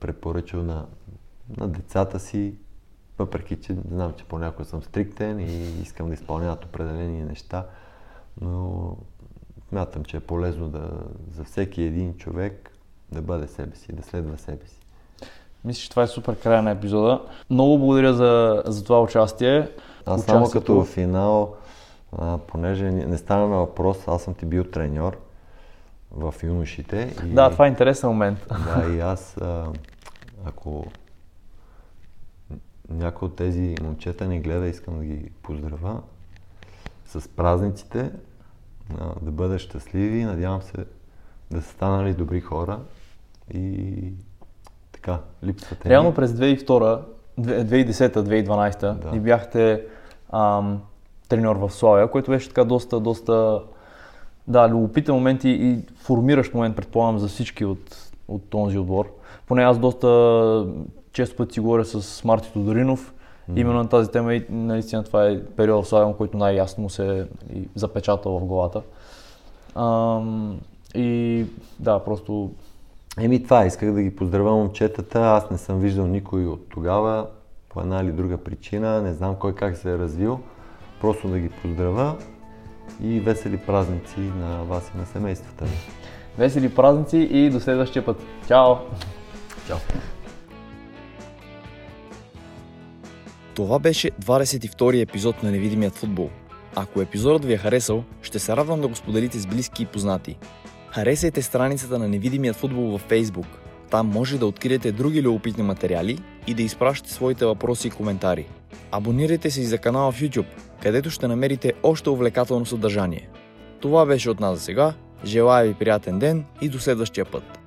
[SPEAKER 3] препоръчал на, на децата си, въпреки че знам, че понякога съм стриктен и искам да изпълняват определени неща, но смятам, че е полезно да, за всеки един човек да бъде себе си, да следва себе си.
[SPEAKER 2] Мисля, че това е супер края на епизода. Много благодаря за, за това участие.
[SPEAKER 3] Аз само
[SPEAKER 2] Участието.
[SPEAKER 3] като в финал, а, понеже не не стана на въпрос, аз съм ти бил треньор в юношите. И,
[SPEAKER 2] Да, това е интересен момент.
[SPEAKER 3] Да, и аз, а, ако някой от тези момчета ни гледа, искам да ги поздравя с празниците, да бъдат щастливи, надявам се да са станали добри хора и така, липсвате ни.
[SPEAKER 2] Реално през 2002, 2010-2012
[SPEAKER 3] Да.
[SPEAKER 2] ни бяхте ам, треньор в Славия, което беше така доста, доста да, любопитен момент и, и формиращ момент, предполагам, за всички от, от този отбор. Поне аз доста често пъти си говоря с Марти Тодоринов, именно на тази тема и наистина това е период в Славия, който най-ясно му се и запечатал в главата. Ам, и да, просто
[SPEAKER 3] Еми това, исках да ги поздравя момчетата. Аз не съм виждал никой от тогава, по една или друга причина. Не знам кой как се е развил. Просто да ги поздравя и весели празници на вас и на семействата ви.
[SPEAKER 2] весели празници и до следващия път. Чао!
[SPEAKER 3] Чао!
[SPEAKER 1] Това беше 22-и епизод на Невидимият футбол. Ако епизодът ви е харесал, ще се радвам да го споделите с близки и познати. Харесайте страницата на Невидимият футбол във Facebook. Там може да откриете други любопитни материали и да изпращате своите въпроси и коментари. Абонирайте се и за канала в YouTube, където ще намерите още увлекателно съдържание. Това беше от нас за сега. Желая ви приятен ден и до следващия път.